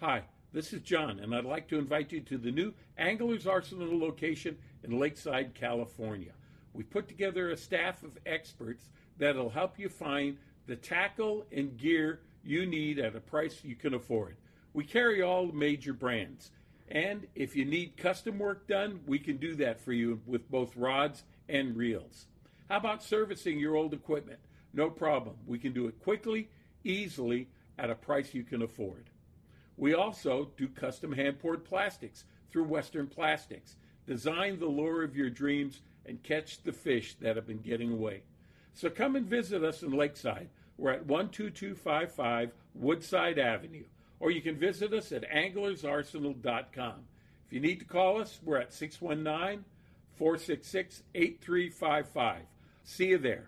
Hi, this is John, and I'd like to invite you to the new Anglers Arsenal location in Lakeside, California. We've put together a staff of experts that'll help you find the tackle and gear you need at a price you can afford. We carry all the major brands, and if you need custom work done, we can do that for you with both rods and reels. How about servicing your old equipment? No problem. We can do it quickly, easily, at a price you can afford. We also do custom hand poured plastics through Western Plastics. Design the lure of your dreams and catch the fish that have been getting away. So come and visit us in Lakeside. We're at 12255 Woodside Avenue, or you can visit us at anglersarsenal.com. If you need to call us, we're at 619 466 8355. See you there.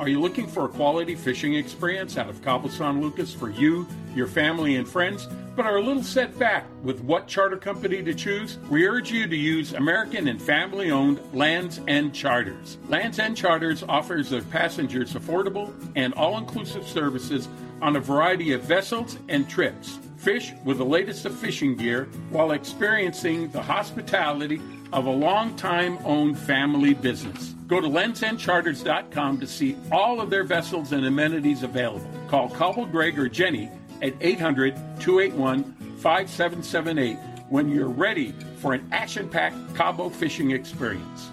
Are you looking for a quality fishing experience out of San Lucas for you, your family, and friends, but are a little set back with what charter company to choose? We urge you to use American and family owned Lands End Charters. Lands End Charters offers their passengers affordable and all inclusive services on a variety of vessels and trips. Fish with the latest of fishing gear while experiencing the hospitality of a long-time owned family business. Go to landsendcharters.com to see all of their vessels and amenities available. Call Cobble Greg or Jenny at 800 281 5778 when you're ready for an action packed Cabo fishing experience.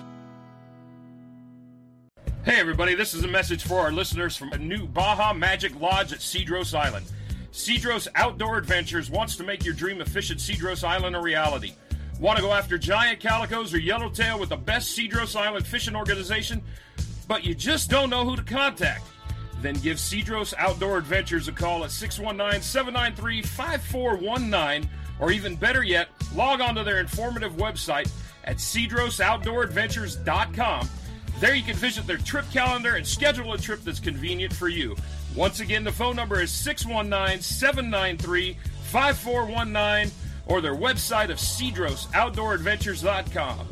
Hey, everybody, this is a message for our listeners from a new Baja Magic Lodge at Cedros Island. Cedros Outdoor Adventures wants to make your dream of fishing Cedros Island a reality. Want to go after giant calicos or yellowtail with the best Cedros Island fishing organization, but you just don't know who to contact? Then give Cedros Outdoor Adventures a call at 619 793 5419, or even better yet, log on to their informative website at cedrosoutdooradventures.com. There you can visit their trip calendar and schedule a trip that's convenient for you. Once again, the phone number is 619 793 5419 or their website of cedrosoutdooradventures.com.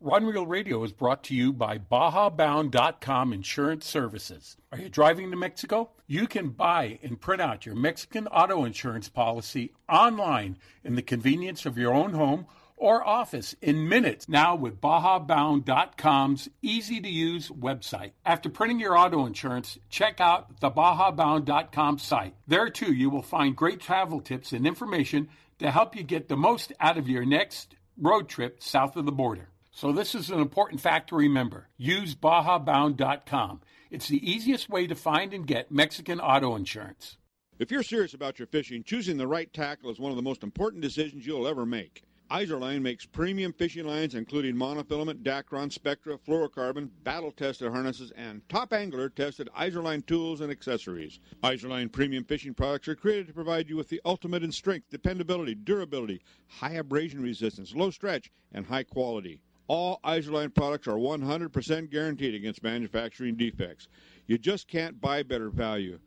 Rod and Reel Radio is brought to you by BajaBound.com Insurance Services. Are you driving to Mexico? You can buy and print out your Mexican auto insurance policy online in the convenience of your own home or office in minutes now with BajaBound.com's easy to use website. After printing your auto insurance, check out the BajaBound.com site. There too, you will find great travel tips and information to help you get the most out of your next road trip south of the border. So this is an important fact to remember. Use BajaBound.com. It's the easiest way to find and get Mexican auto insurance. If you're serious about your fishing, choosing the right tackle is one of the most important decisions you'll ever make. Izorline makes premium fishing lines including monofilament, Dacron, Spectra, fluorocarbon, battle-tested harnesses, and top angler tested Izorline tools and accessories. Izorline premium fishing products are created to provide you with the ultimate in strength, dependability, durability, high abrasion resistance, low stretch, and high quality. All Izorline products are 100% guaranteed against manufacturing defects. You just can't buy better value.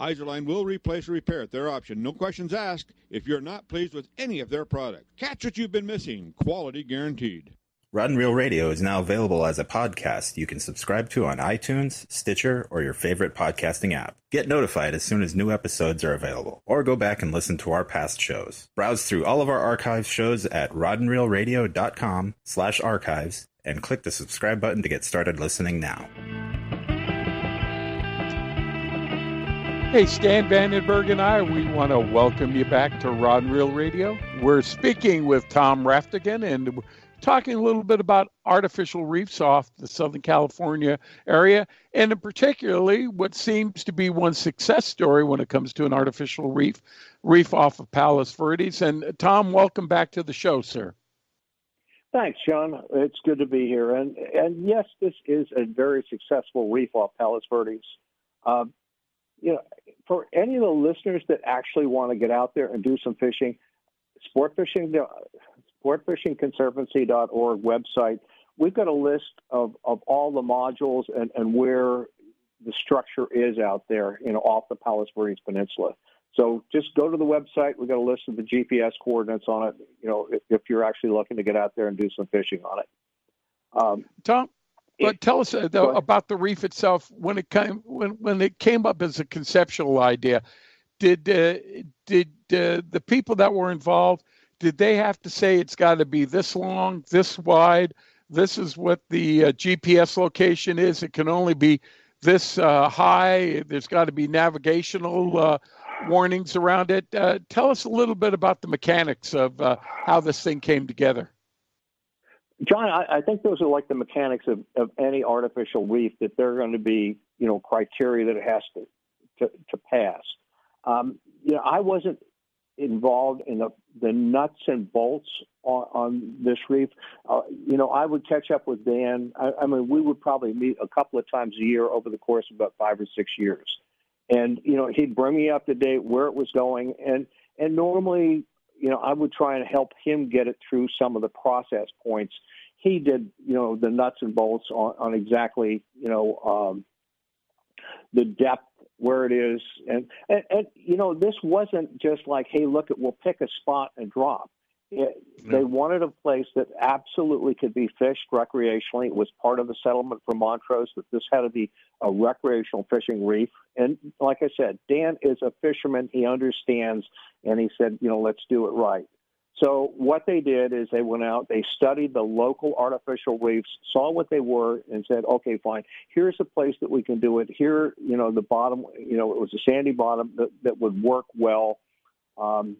Izorline will replace or repair at their option. No questions asked if you're not pleased with any of their products. Catch what you've been missing. Quality guaranteed. Rod and Reel Radio is now available as a podcast you can subscribe to on iTunes, Stitcher, or your favorite podcasting app. Get notified as soon as new episodes are available, or go back and listen to our past shows. Browse through all of our archive shows at rodandreelradio.com slash archives and click the subscribe button to get started listening now. Hey, Stan Vandenberg and I, we want to welcome you back to Rod and Reel Radio. We're speaking with Tom Raftican and talking a little bit about artificial reefs off the Southern California area, and in particularly what seems to be one success story when it comes to an artificial reef, reef off of Palos Verdes. And Tom, welcome back to the show, sir. Thanks, John. It's good to be here. And and yes, this is a very successful reef off Palos Verdes. Uh, you know, for any of the listeners that actually want to get out there and do some fishing, sport fishing, sportfishingconservancy.org website, we've got a list of, of all the modules and, and where the structure is out there, you know, off the Palos Verdes Peninsula. So just go to the website. We've got a list of the GPS coordinates on it. You know, if, if you're actually looking to get out there and do some fishing on it. Um, Tom, but tell us uh, about the reef itself. When it came when when it came up as a conceptual idea, did uh, did uh, the people that were involved did they have to say it's got to be this long, this wide? This is what the uh, GPS location is. It can only be this uh, high. There's got to be navigational uh, warnings around it. tell us a little bit about the mechanics of how this thing came together. John, I, I, think those are like the mechanics of, of any artificial reef that there are going to be, you know, criteria that it has to to, to pass. Um, you know, I wasn't involved in the, the nuts and bolts on, on this reef. Uh, you know, I would catch up with Dan. I, I mean, we would probably meet a couple of times a year over the course of about five or six years. And, you know, he'd bring me up to date where it was going. And, and normally you know, I would try and help him get it through some of the process points. He did, you know, the nuts and bolts on, on exactly, you know, um, the depth where it is, and, and and you know, this wasn't just like, hey, look, at we'll pick a spot and drop. It, They wanted a place that absolutely could be fished recreationally. It was part of the settlement for Montrose that this had to be a recreational fishing reef. And like I said, Dan is a fisherman. He understands, and he said, you know, let's do it right. So what they did is they went out, they studied the local artificial reefs, saw what they were, and said, okay, fine. Here's a place that we can do it. Here, you know, the bottom, you know, it was a sandy bottom that, that would work well. Um,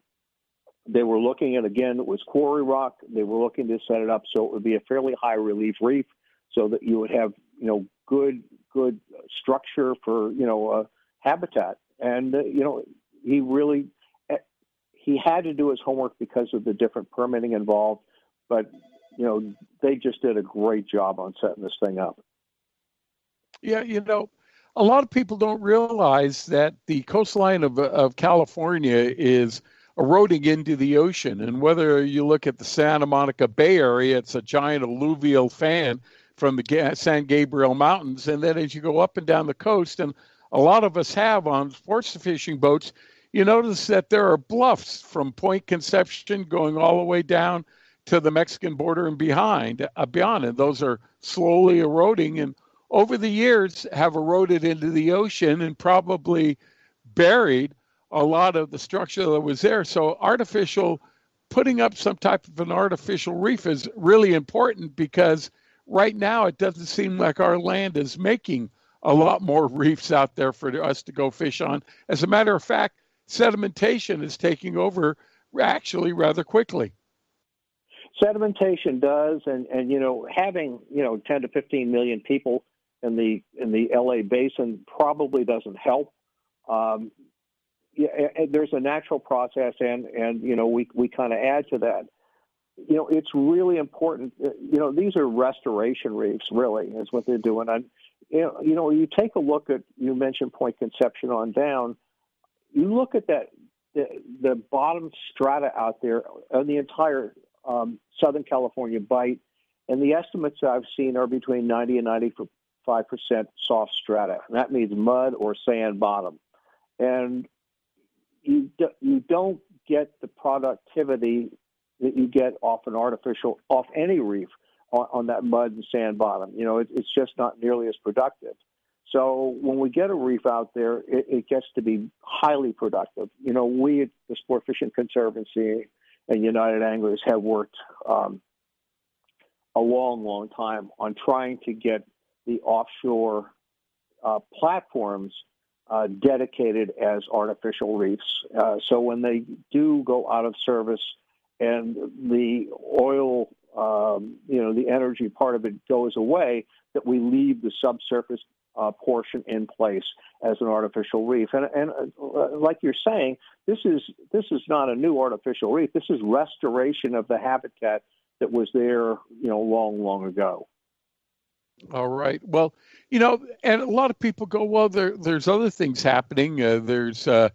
they were looking at again, it was quarry rock. They were looking to set it up so it would be a fairly high relief reef, so that you would have you know good good structure for you know uh, habitat. And uh, you know he really eh, he had to do his homework because of the different permitting involved, but you know they just did a great job on setting this thing up. Yeah, you know, a lot of people don't realize that the coastline of of California is eroding into the ocean. And whether you look at the Santa Monica Bay Area, it's a giant alluvial fan from the San Gabriel Mountains. And then as you go up and down the coast, and a lot of us have on sports fishing boats, you notice that there are bluffs from Point Conception going all the way down to the Mexican border and behind, uh, beyond, and those are slowly eroding and over the years have eroded into the ocean and probably buried a lot of the structure that was there. So artificial putting up some type of an artificial reef is really important because right now it doesn't seem like our land is making a lot more reefs out there for us to go fish on. As a matter of fact, sedimentation is taking over actually rather quickly. Sedimentation does, and and you know having you know 10 to 15 million people in the in the LA basin probably doesn't help. Um, yeah, there's a natural process, and and you know we we kind of add to that. You know, it's really important. Uh, you know, these are restoration reefs, really, is what they're doing. And you know, you take a look at you mentioned Point Conception on down. You look at that the, the bottom strata out there on the entire um, Southern California bight, and the estimates I've seen are between 90 and 95 percent soft strata. And that means mud or sand bottom, and you do, you don't get the productivity that you get off an artificial off any reef on, on that mud and sand bottom. You know, it, it's just not nearly as productive. So when we get a reef out there, it, it gets to be highly productive. You know, we at the Sport Fishing Conservancy and United Anglers have worked um, a long, long time on trying to get the offshore uh, platforms uh, dedicated as artificial reefs. Uh, so when they do go out of service and the oil, um, you know, the energy part of it goes away, that we leave the subsurface uh, portion in place as an artificial reef. And, and uh, like you're saying, this is this is not a new artificial reef. This is restoration of the habitat that was there, you know, long, long ago. All right. Well, you know, and a lot of people go, well, there, there's other things happening. Uh, there's uh,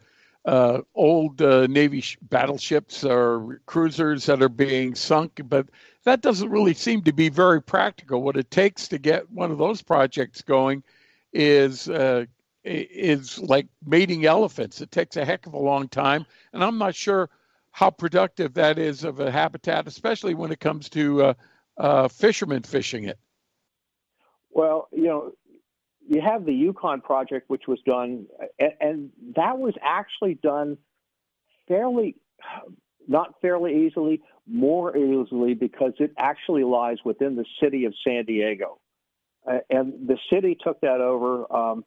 uh, old uh, Navy sh- battleships or cruisers that are being sunk, but that doesn't really seem to be very practical. What it takes to get one of those projects going is uh, is like mating elephants. It takes a heck of a long time, and I'm not sure how productive that is of a habitat, especially when it comes to uh, fishermen fishing it. Well, you know, you have the Yukon project, which was done, and, and that was actually done fairly, not fairly easily, more easily because it actually lies within the city of San Diego. Uh, and the city took that over. Um,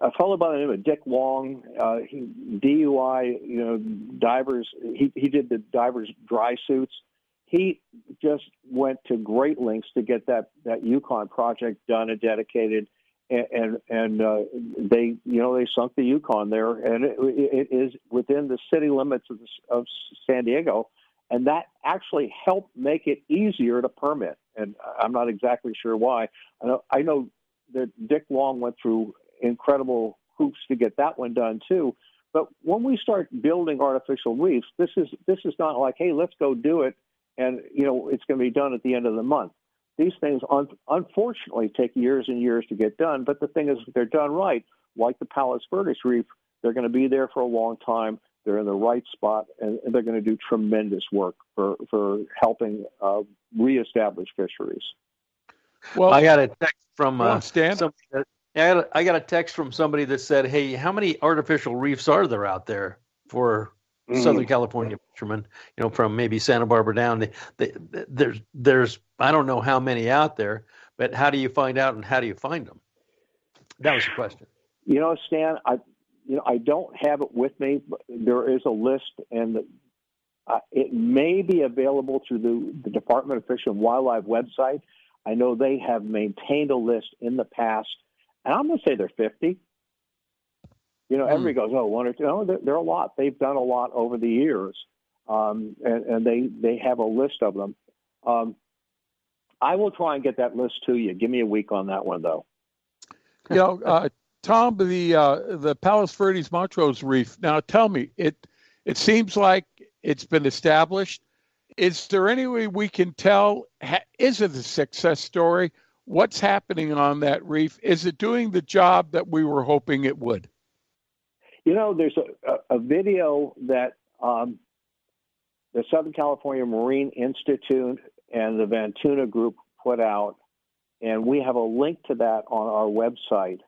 a fellow by the name of Dick Long, uh, he, DUI, you know, divers. He he did the divers dry suits, he just went to great lengths to get that that Yukon project done and dedicated, and and, and uh, they you know they sunk the Yukon there, and it, it is within the city limits of, of San Diego, and that actually helped make it easier to permit. And I'm not exactly sure why. I know, I know that Dick Long went through incredible hoops to get that one done too. But when we start building artificial reefs, this is this is not like, hey, let's go do it and you know it's going to be done at the end of the month. These things, un- unfortunately, take years and years to get done. But the thing is, if they're done right, like the Palos Verdes Reef, they're going to be there for a long time. They're in the right spot, and, and they're going to do tremendous work for for helping uh, reestablish fisheries. Well, I got a text from uh, Stan. That, I, got a, I got a text from somebody that said, "Hey, how many artificial reefs are there out there for mm. Southern California fishermen, you know, from maybe Santa Barbara down. They, they, there's, there's, I don't know how many out there, but how do you find out and how do you find them? That was the question. You know, Stan, I, you know, I don't have it with me, but there is a list, and uh, it may be available through the, the Department of Fish and Wildlife website. I know they have maintained a list in the past, and I'm going to say they're 50. You know, everybody mm. goes, oh, one or two. No, they're, they're, a lot. They've done a lot over the years, um, and, and, they they have a list of them. Um, I will try and get that list to you. Give me a week on that one, though. You know, uh, Tom, the uh, the Palos Verdes Montrose Reef. Now, tell me, it it seems like it's been established. Is there any way we can tell? Is it a success story? What's happening on that reef? Is it doing the job that we were hoping it would? You know, there's a, a, video that um, the Southern California Marine Institute and the Vantuna Group put out, and we have a link to that on our website.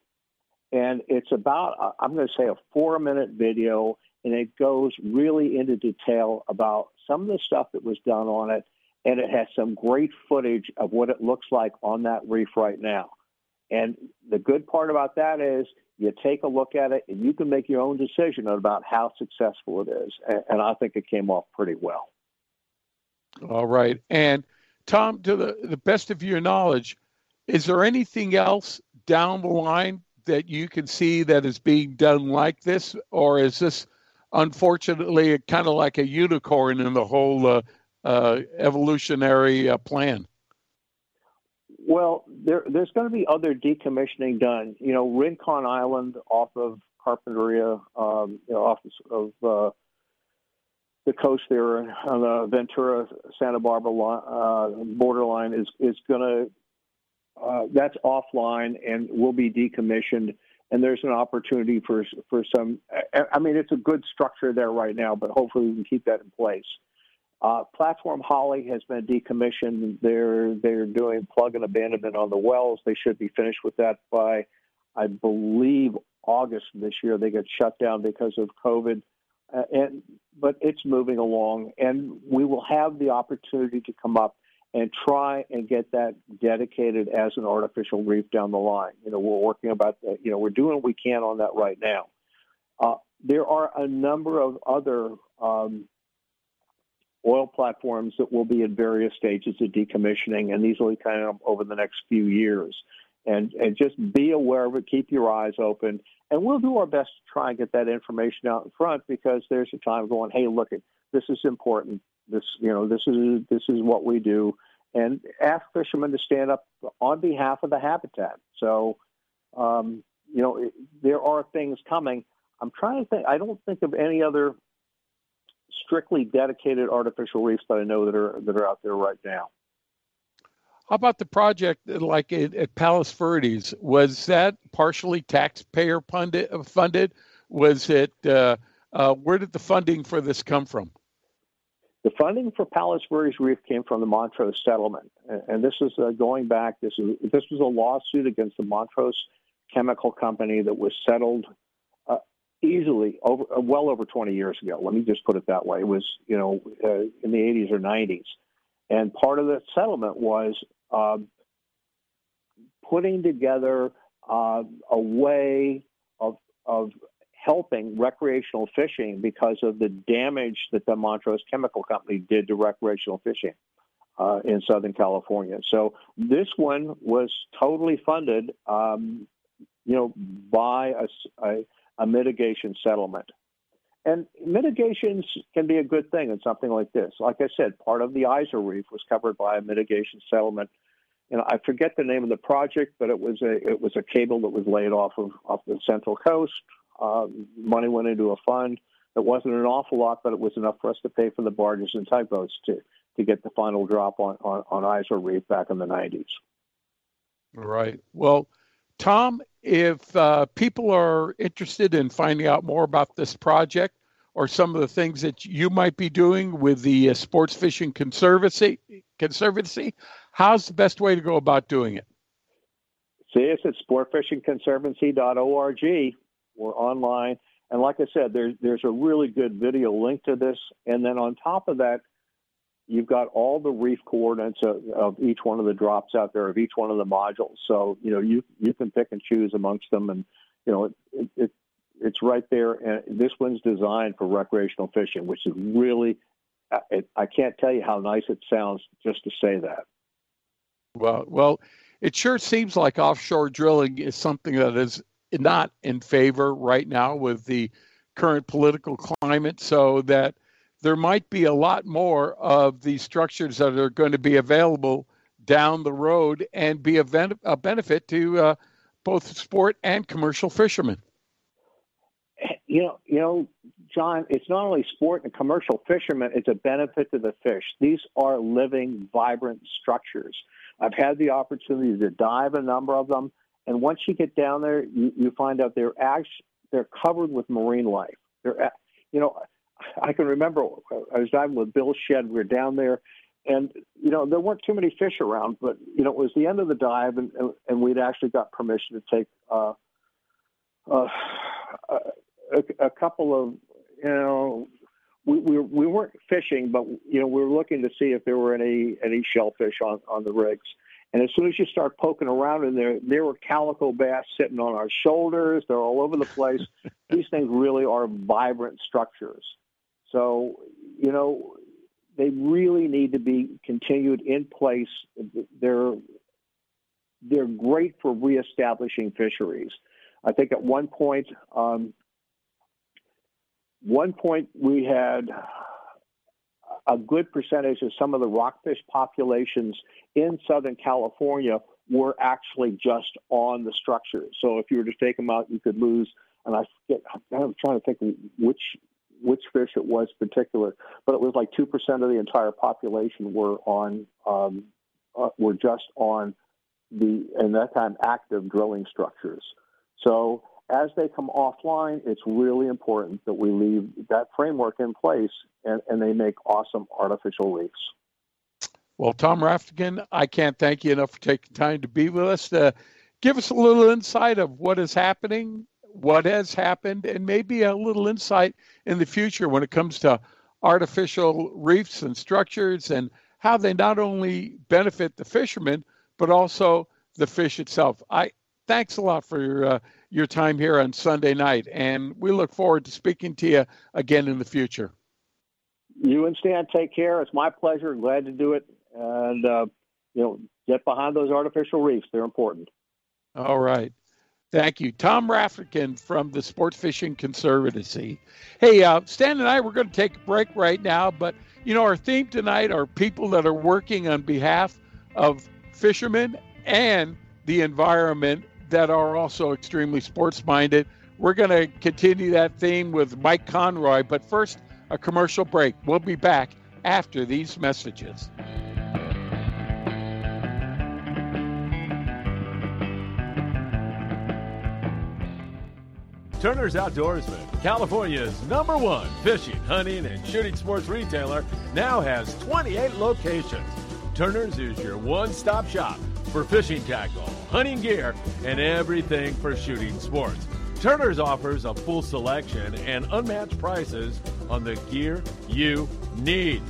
And it's about, I'm going to say, a four minute video, and it goes really into detail about some of the stuff that was done on it. And it has some great footage of what it looks like on that reef right now. And the good part about that is you take a look at it and you can make your own decision about how successful it is. And, I think it came off pretty well. All right. And Tom, to the, the best of your knowledge, is there anything else down the line that you can see that is being done like this? Or is this unfortunately kind of like a unicorn in the whole uh, uh, evolutionary uh, plan? Well, there, there's going to be other decommissioning done. You know, Rincon Island off of Carpinteria, um, you know, off of uh, the coast there on the Ventura Santa Barbara uh, borderline is is going to uh, that's offline and will be decommissioned. And there's an opportunity for for some. I mean, it's a good structure there right now, but hopefully we can keep that in place. Uh, Platform Holly has been decommissioned. They're they're doing plug and abandonment on the wells. They should be finished with that by, I believe, August this year. They get shut down because of COVID, uh, and but it's moving along, and we will have the opportunity to come up and try and get that dedicated as an artificial reef down the line. You know, we're working about that. You know, we're doing what we can on that right now. Uh, there are a number of other um, oil platforms that will be in various stages of decommissioning, and these will be kind of over the next few years. And, and just be aware of it, keep your eyes open, and we'll do our best to try and get that information out in front because there's a time going, hey, look, at this is important. This, you know, this is this is what we do, and ask fishermen to stand up on behalf of the habitat. So, um, you know, there are things coming. I'm trying to think. I don't think of any other strictly dedicated artificial reefs that I know that are that are out there right now. How about the project like at, at Palos Verdes? Was that partially taxpayer funded? funded? Was it? Uh, uh, where did the funding for this come from? The funding for Palos Verdes Reef came from the Montrose settlement, and this is uh, going back. This is this was a lawsuit against the Montrose Chemical Company that was settled easily over uh, well over 20 years ago. Let me just put it that way. It was you know uh, in the 80s or 90s, and part of the settlement was uh, putting together uh, a way of of helping recreational fishing because of the damage that the Montrose Chemical Company did to recreational fishing. Uh, in Southern California. So this one was totally funded, um, you know, by a, a, a mitigation settlement. And mitigations can be a good thing in something like this. Like I said, part of the Izor Reef was covered by a mitigation settlement. You know, I forget the name of the project, but it was a it was a cable that was laid off of off the Central Coast. Um, money went into a fund. It wasn't an awful lot, but it was enough for us to pay for the barges and tugboats to to get the final drop on on, on Reef back in the 90s. Right. Well, Tom, if uh, people are interested in finding out more about this project or some of the things that you might be doing with the uh, Sports Fishing Conservancy, Conservancy, how's the best way to go about doing it? See us at sportfishingconservancy.org. We're online. And like I said, there's, there's a really good video link to this. And then on top of that, you've got all the reef coordinates of, of, each one of the drops out there of each one of the modules. So you know you you can pick and choose amongst them, and you know it, it, it it's right there. And this one's designed for recreational fishing, which is really I, I can't tell you how nice it sounds just to say that. Well, well, it sure seems like offshore drilling is something that is not in favor right now with the current political climate. So that there might be a lot more of these structures that are going to be available down the road and be a, ven- a benefit to uh, both sport and commercial fishermen. You know, you know, John, it's not only sport and commercial fishermen; it's a benefit to the fish. These are living, vibrant structures. I've had the opportunity to dive a number of them, and once you get down there, you, you find out they're actually they're covered with marine life. They're, you know, I can remember I was diving with Bill Shed. We were down there, and you know there weren't too many fish around, but you know it was the end of the dive, and and we'd actually got permission to take uh, uh, a, a couple of you know we, we we weren't fishing, but you know we were looking to see if there were any any shellfish on on the rigs. And as soon as you start poking around in there, there were calico bass sitting on our shoulders. They're all over the place. These things really are vibrant structures. So, you know, they really need to be continued in place. They're they're great for reestablishing fisheries. I think at one point, um, one point we had a good percentage of some of the rockfish populations in Southern California were actually just on the structures. So if you were to take them out, you could lose. And I forget, I'm trying to think which which fish it was particular, but it was like two percent of the entire population were on um, uh, were just on the in that time active drilling structures. So as they come offline, it's really important that we leave that framework in place and, and they make awesome artificial reefs. Well, Tom Raftican, I can't thank you enough for taking time to be with us to give us a little insight of what is happening, what has happened, and maybe a little insight in the future when it comes to artificial reefs and structures and how they not only benefit the fishermen but also the fish itself. I thanks a lot for your uh, your time here on Sunday night, and we look forward to speaking to you again in the future. You and Stan take care. It's my pleasure. Glad to do it, and uh, you know, get behind those artificial reefs. They're important. All right. Thank you. Tom Raftican from the Sports Fishing Conservancy. Hey, uh, Stan and I, we're going to take a break right now, but you know, our theme tonight are people that are working on behalf of fishermen and the environment that are also extremely sports minded. We're going to continue that theme with Mike Conroy, but first, a commercial break. We'll be back after these messages. Turner's Outdoorsman, California's number one fishing, hunting, and shooting sports retailer, now has 28 locations. Turner's is your one stop shop for fishing tackle, hunting gear, and everything for shooting sports. Turner's offers a full selection and unmatched prices on the gear you need.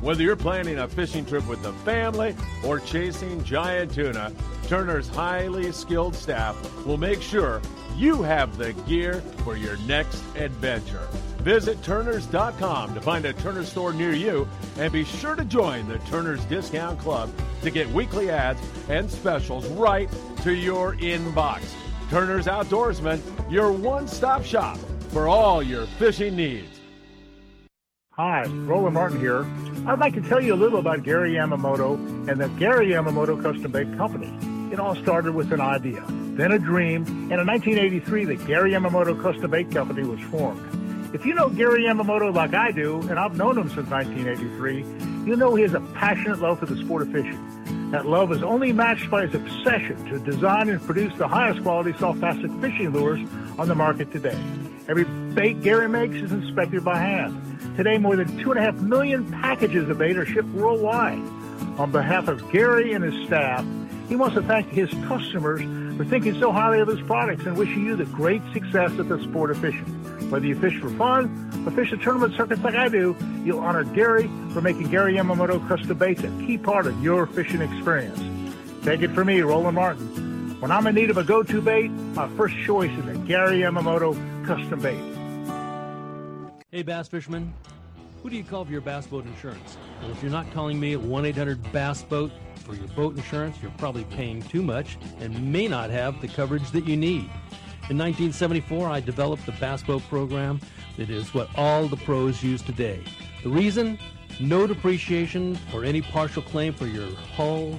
Whether you're planning a fishing trip with the family or chasing giant tuna, Turner's highly skilled staff will make sure you have the gear for your next adventure. Visit Turners.com to find a Turner store near you and be sure to join the Turner's Discount Club to get weekly ads and specials right to your inbox. Turner's Outdoorsman, your one stop shop for all your fishing needs. Hi, Roland Martin here. I'd like to tell you a little about Gary Yamamoto and the Gary Yamamoto Custom Bait Company. It all started with an idea, then a dream, and in 1983, the Gary Yamamoto Custom Bait Company was formed. If you know Gary Yamamoto like I do, and I've known him since 1983, you know he has a passionate love for the sport of fishing. That love is only matched by his obsession to design and produce the highest quality soft plastic fishing lures on the market today. Every bait Gary makes is inspected by hand. Today, more than two and a half million packages of bait are shipped worldwide. On behalf of Gary and his staff, he wants to thank his customers for thinking so highly of his products and wishing you the great success of the sport of fishing. Whether you fish for fun or fish the tournament circuits like I do, you'll honor Gary for making Gary Yamamoto custom baits a key part of your fishing experience. Take it from me, Roland Martin. When I'm in need of a go-to bait, my first choice is a Gary Yamamoto custom bait. Hey, bass fishermen. Who do you call for your bass boat insurance? Well, if you're not calling me at 1 800 Bass Boat for your boat insurance, you're probably paying too much and may not have the coverage that you need. In 1974, I developed the Bass Boat program that is what all the pros use today. The reason? No depreciation or any partial claim for your hull,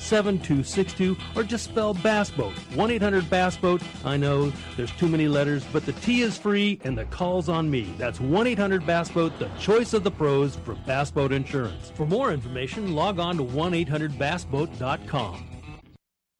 7262 or just spell Bass Boat. 1 800 Bass Boat. I know there's too many letters, but the T is free and the call's on me. That's 1 800 Bass Boat, the choice of the pros for Bass Boat Insurance. For more information, log on to 1 800 BassBoat.com.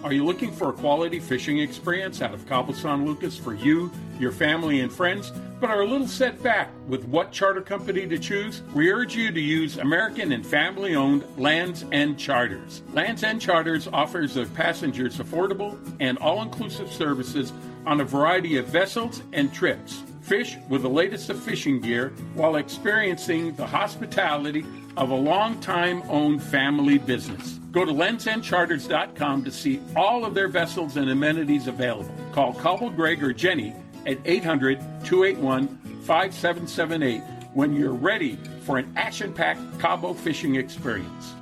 Are you looking for a quality fishing experience out of San Lucas for you, your family, and friends, but are a little set back with what charter company to choose? We urge you to use American and family owned Lands End Charters. Lands End Charters offers their passengers affordable and all inclusive services on a variety of vessels and trips. Fish with the latest of fishing gear while experiencing the hospitality of a long-time owned family business. Go to landsendcharters.com to see all of their vessels and amenities available. Call Cobble Greg or Jenny at 800 281 5778 when you're ready for an action packed Cabo fishing experience.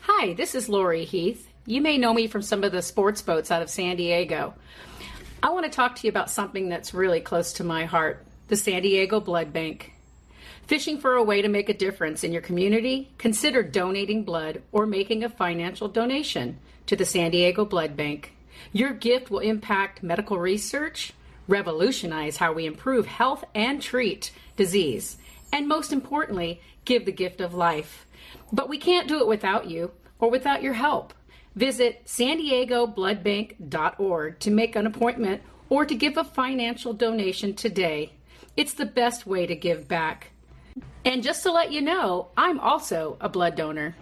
Hi, this is Lori Heath. You may know me from some of the sports boats out of San Diego. I want to talk to you about something that's really close to my heart the San Diego Blood Bank. Fishing for a way to make a difference in your community? Consider donating blood or making a financial donation to the San Diego Blood Bank. Your gift will impact medical research, revolutionize how we improve health and treat disease, and most importantly, give the gift of life. But we can't do it without you or without your help. Visit san diego bloodbank.org to make an appointment or to give a financial donation today. It's the best way to give back. And just to let you know, I'm also a blood donor.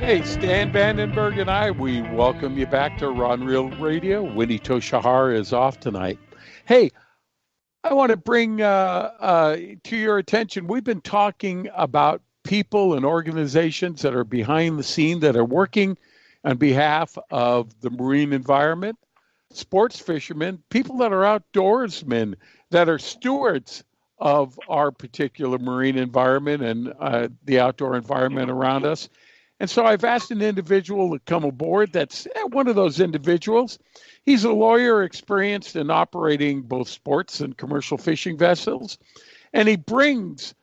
Hey, Stan Vandenberg and I, we welcome you back to Rod and Reel Radio. Winnie Toshihara is off tonight. Hey, I want to bring uh, uh, to your attention, we've been talking about people and organizations that are behind the scene that are working on behalf of the marine environment, sports fishermen, people that are outdoorsmen, that are stewards of our particular marine environment and uh, the outdoor environment around us. And so I've asked an individual to come aboard that's eh, one of those individuals. He's a lawyer experienced in operating both sports and commercial fishing vessels, and he brings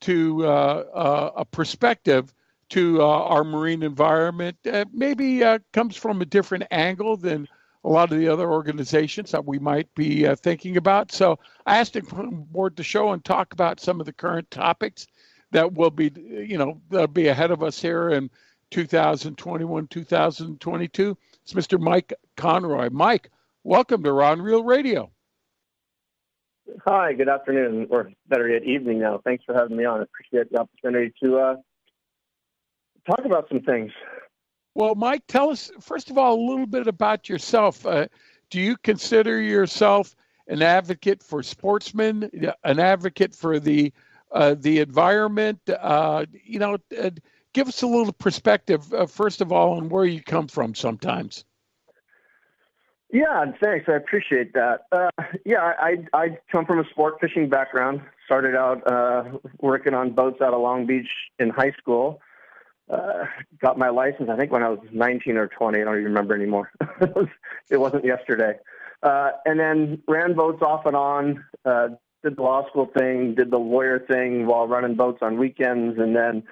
to uh, uh, a perspective to uh, our marine environment. maybe uh, comes from a different angle than a lot of the other organizations that we might be thinking about. So I asked him to come aboard the show and talk about some of the current topics that will be, you know, that'll be ahead of us here in 2021, 2022. It's Mr. Mike Conroy. Mike, welcome to Rod and Reel Radio. Hi, good afternoon, or better yet, evening now. Thanks for having me on. I appreciate the opportunity to uh, talk about some things. Well, Mike, tell us, first of all, a little bit about yourself. Uh, do you consider yourself an advocate for sportsmen, an advocate for the uh, the environment? Uh, you know, uh, give us a little perspective, uh, first of all, on where you come from sometimes. Yeah, thanks. I appreciate that. Uh, yeah, I, I come from a sport fishing background. Started out uh, working on boats out of Long Beach in high school. Uh, got my license, I think, when I was 19 or 20. I don't even remember anymore. it, was, it wasn't yesterday. Uh, and then ran boats off and on. Uh, did the law school thing, did the lawyer thing while running boats on weekends, and then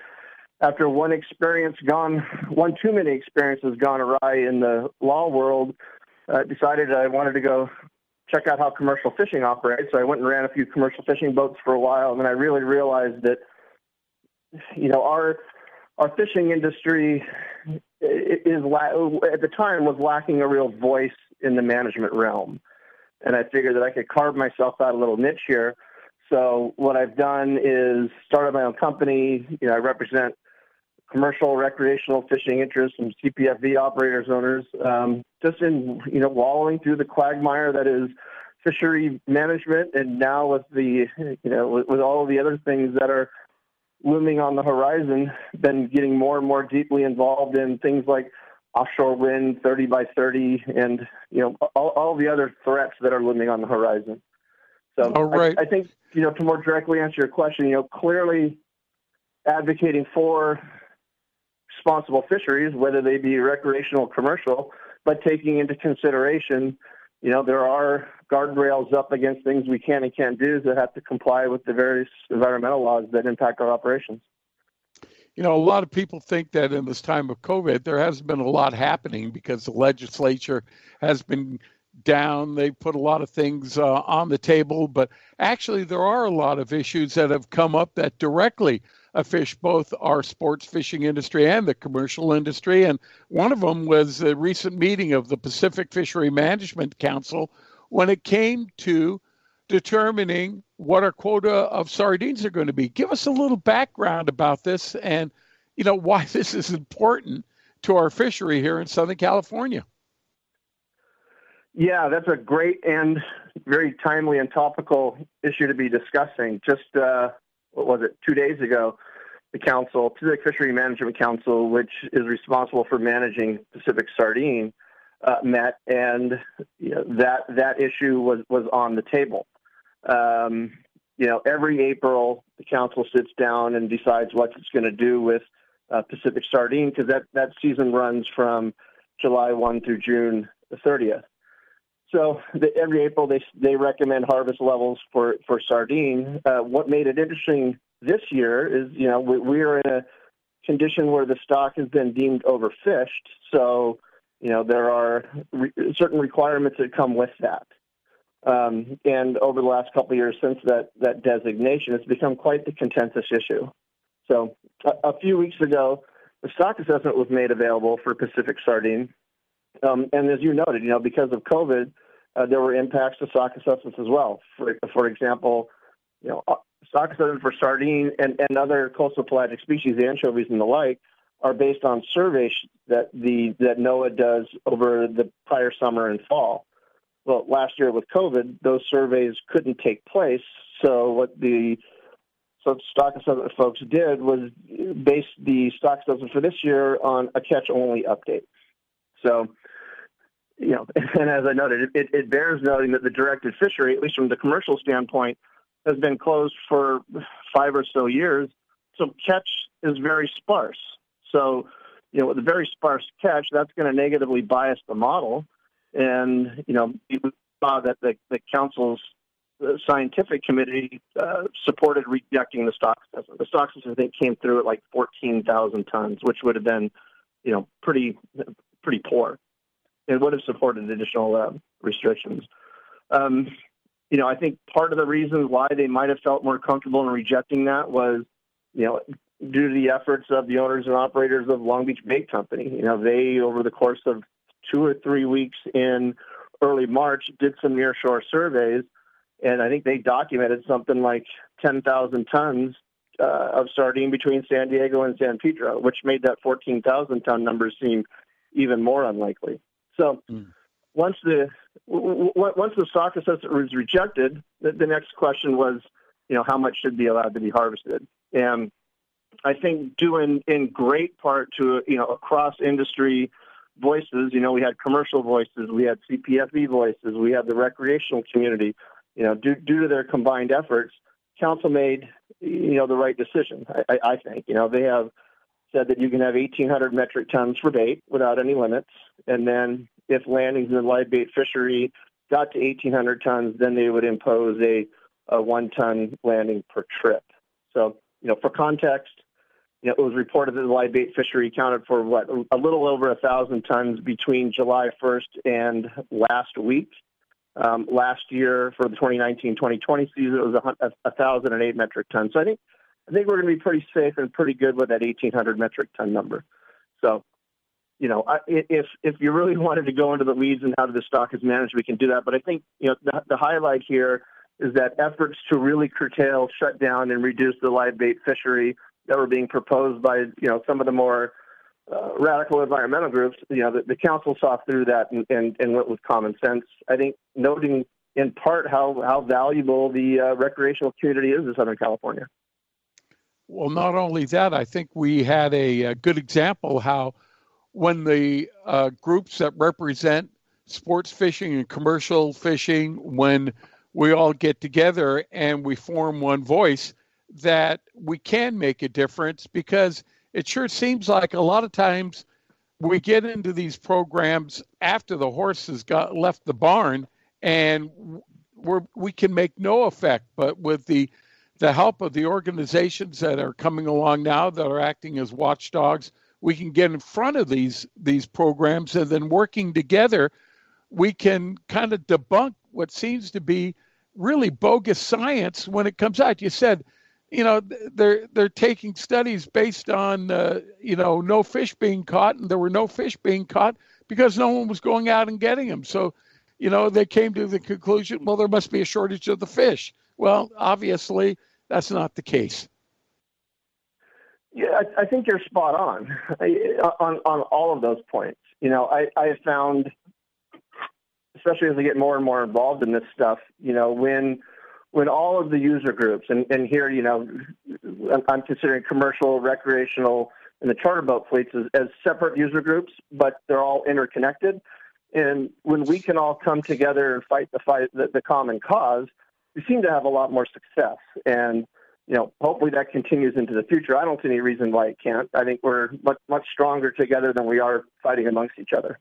after one experience gone, one too many experiences gone awry in the law world, uh, decided I wanted to go check out how commercial fishing operates. So I went and ran a few commercial fishing boats for a while, and then I really realized that, you know, our our fishing industry is at the time was lacking a real voice in the management realm, and I figured that I could carve myself out a little niche here. So what I've done is started my own company. You know, I represent commercial recreational fishing interests and CPFV operators owners, um, just in you know wallowing through the quagmire that is fishery management, and now with the you know with, with all of the other things that are looming on the horizon, been getting more and more deeply involved in things like offshore wind, 30 by 30, and you know all, all the other threats that are looming on the horizon. So all right. I, I think you know to more directly answer your question, you know clearly advocating for responsible fisheries, whether they be recreational or commercial, but taking into consideration, you know, there are guardrails up against things we can and can't do that have to comply with the various environmental laws that impact our operations. You know, a lot of people think that in this time of COVID, there hasn't been a lot happening because the legislature has been down. They put a lot of things uh, on the table, but actually, there are a lot of issues that have come up that directly fish both our sports fishing industry and the commercial industry. And one of them was a recent meeting of the Pacific Fishery Management Council when it came to determining what our quota of sardines are going to be. Give us a little background about this and you know why this is important to our fishery here in Southern California. Yeah, that's a great and very timely and topical issue to be discussing. Just uh, what was it, two days ago, the council, Pacific Fishery Management Council, which is responsible for managing Pacific sardine, uh, met, and you know, that that issue was was on the table. Um, you know, every April the council sits down and decides what it's going to do with uh, Pacific sardine because that that season runs from July 1 through June 30th. So the, every April they they recommend harvest levels for for sardine. Uh, what made it interesting this year is you know we, we are in a condition where the stock has been deemed overfished. So you know there are re- certain requirements that come with that. Um, and over the last couple of years since that that designation, it's become quite the contentious issue. So a, a few weeks ago, the stock assessment was made available for Pacific sardine. Um, and as you noted, you know, because of COVID, uh, there were impacts to stock assessments as well. For, for example, you know, uh, stock assessments for sardine and, and other coastal pelagic species, anchovies and the like, are based on surveys that the that NOAA does over the prior summer and fall. Well, last year with COVID, those surveys couldn't take place. So what the so stock assessment folks did was base the stock assessment for this year on a catch-only update. So you know, and as I noted, it, it bears noting that the directed fishery, at least from the commercial standpoint, has been closed for five or so years. So catch is very sparse. So, you know, with a very sparse catch, that's going to negatively bias the model. And, you know, we saw that the, the council's uh, scientific committee uh, supported rejecting the stock assessment. The stock assessment, I think, came through at like 14,000 tons, which would have been, you know, pretty, pretty poor it would have supported additional uh, restrictions. Um, you know, I think part of the reason why they might have felt more comfortable in rejecting that was, you know, due to the efforts of the owners and operators of Long Beach Bait Company. You know, they over the course of two or three weeks in early March did some nearshore surveys, and I think they documented something like 10,000 tons uh, of sardine between San Diego and San Pedro, which made that 14,000 ton number seem even more unlikely. So mm. once the w- w- once the stock assessment was rejected, the, the next question was, you know, how much should be allowed to be harvested? And I think due in, in great part to you know across industry voices. You know, we had commercial voices, we had CPFV voices, we had the recreational community. You know, due, due to their combined efforts, council made you know the right decision. I, I think you know they have said that you can have 1,800 metric tons for bait without any limits. And then if landings in the live bait fishery got to 1,800 tons, then they would impose a, a one ton landing per trip. So, you know, for context, you know, it was reported that the live bait fishery accounted for what a little over a thousand tons between July 1st and last week. Um, last year for the 2019-2020 season, it was a, a, a thousand and eight metric tons. So I think I think we're going to be pretty safe and pretty good with that 1,800 metric ton number. So, you know, if if you really wanted to go into the weeds and how the stock is managed, we can do that. But I think you know the, the highlight here is that efforts to really curtail, shut down, and reduce the live bait fishery that were being proposed by you know some of the more uh, radical environmental groups. You know, the, the council saw through that and, and, and went with common sense. I think noting in part how how valuable the uh, recreational community is in Southern California. Well, not only that, I think we had a, a good example how when the uh, groups that represent sports fishing and commercial fishing, when we all get together and we form one voice, that we can make a difference because it sure seems like a lot of times we get into these programs after the horses got left the barn and we're, we can make no effect. But with the the help of the organizations that are coming along now that are acting as watchdogs, we can get in front of these these programs, and then working together, we can kind of debunk what seems to be really bogus science when it comes out. You said, you know, they're they're taking studies based on uh, you know no fish being caught, and there were no fish being caught because no one was going out and getting them. So, you know, they came to the conclusion, well, there must be a shortage of the fish. Well, obviously, that's not the case. Yeah, I, I think you're spot on uh, on on all of those points. You know, I I have found, especially as I get more and more involved in this stuff, you know, when when all of the user groups and and here, you know, I'm considering commercial, recreational, and the charter boat fleets as, as separate user groups, but they're all interconnected. And when we can all come together and fight the fight, the, the common cause, we seem to have a lot more success. And you know, hopefully that continues into the future. I don't see any reason why it can't. I think we're much much stronger together than we are fighting amongst each other.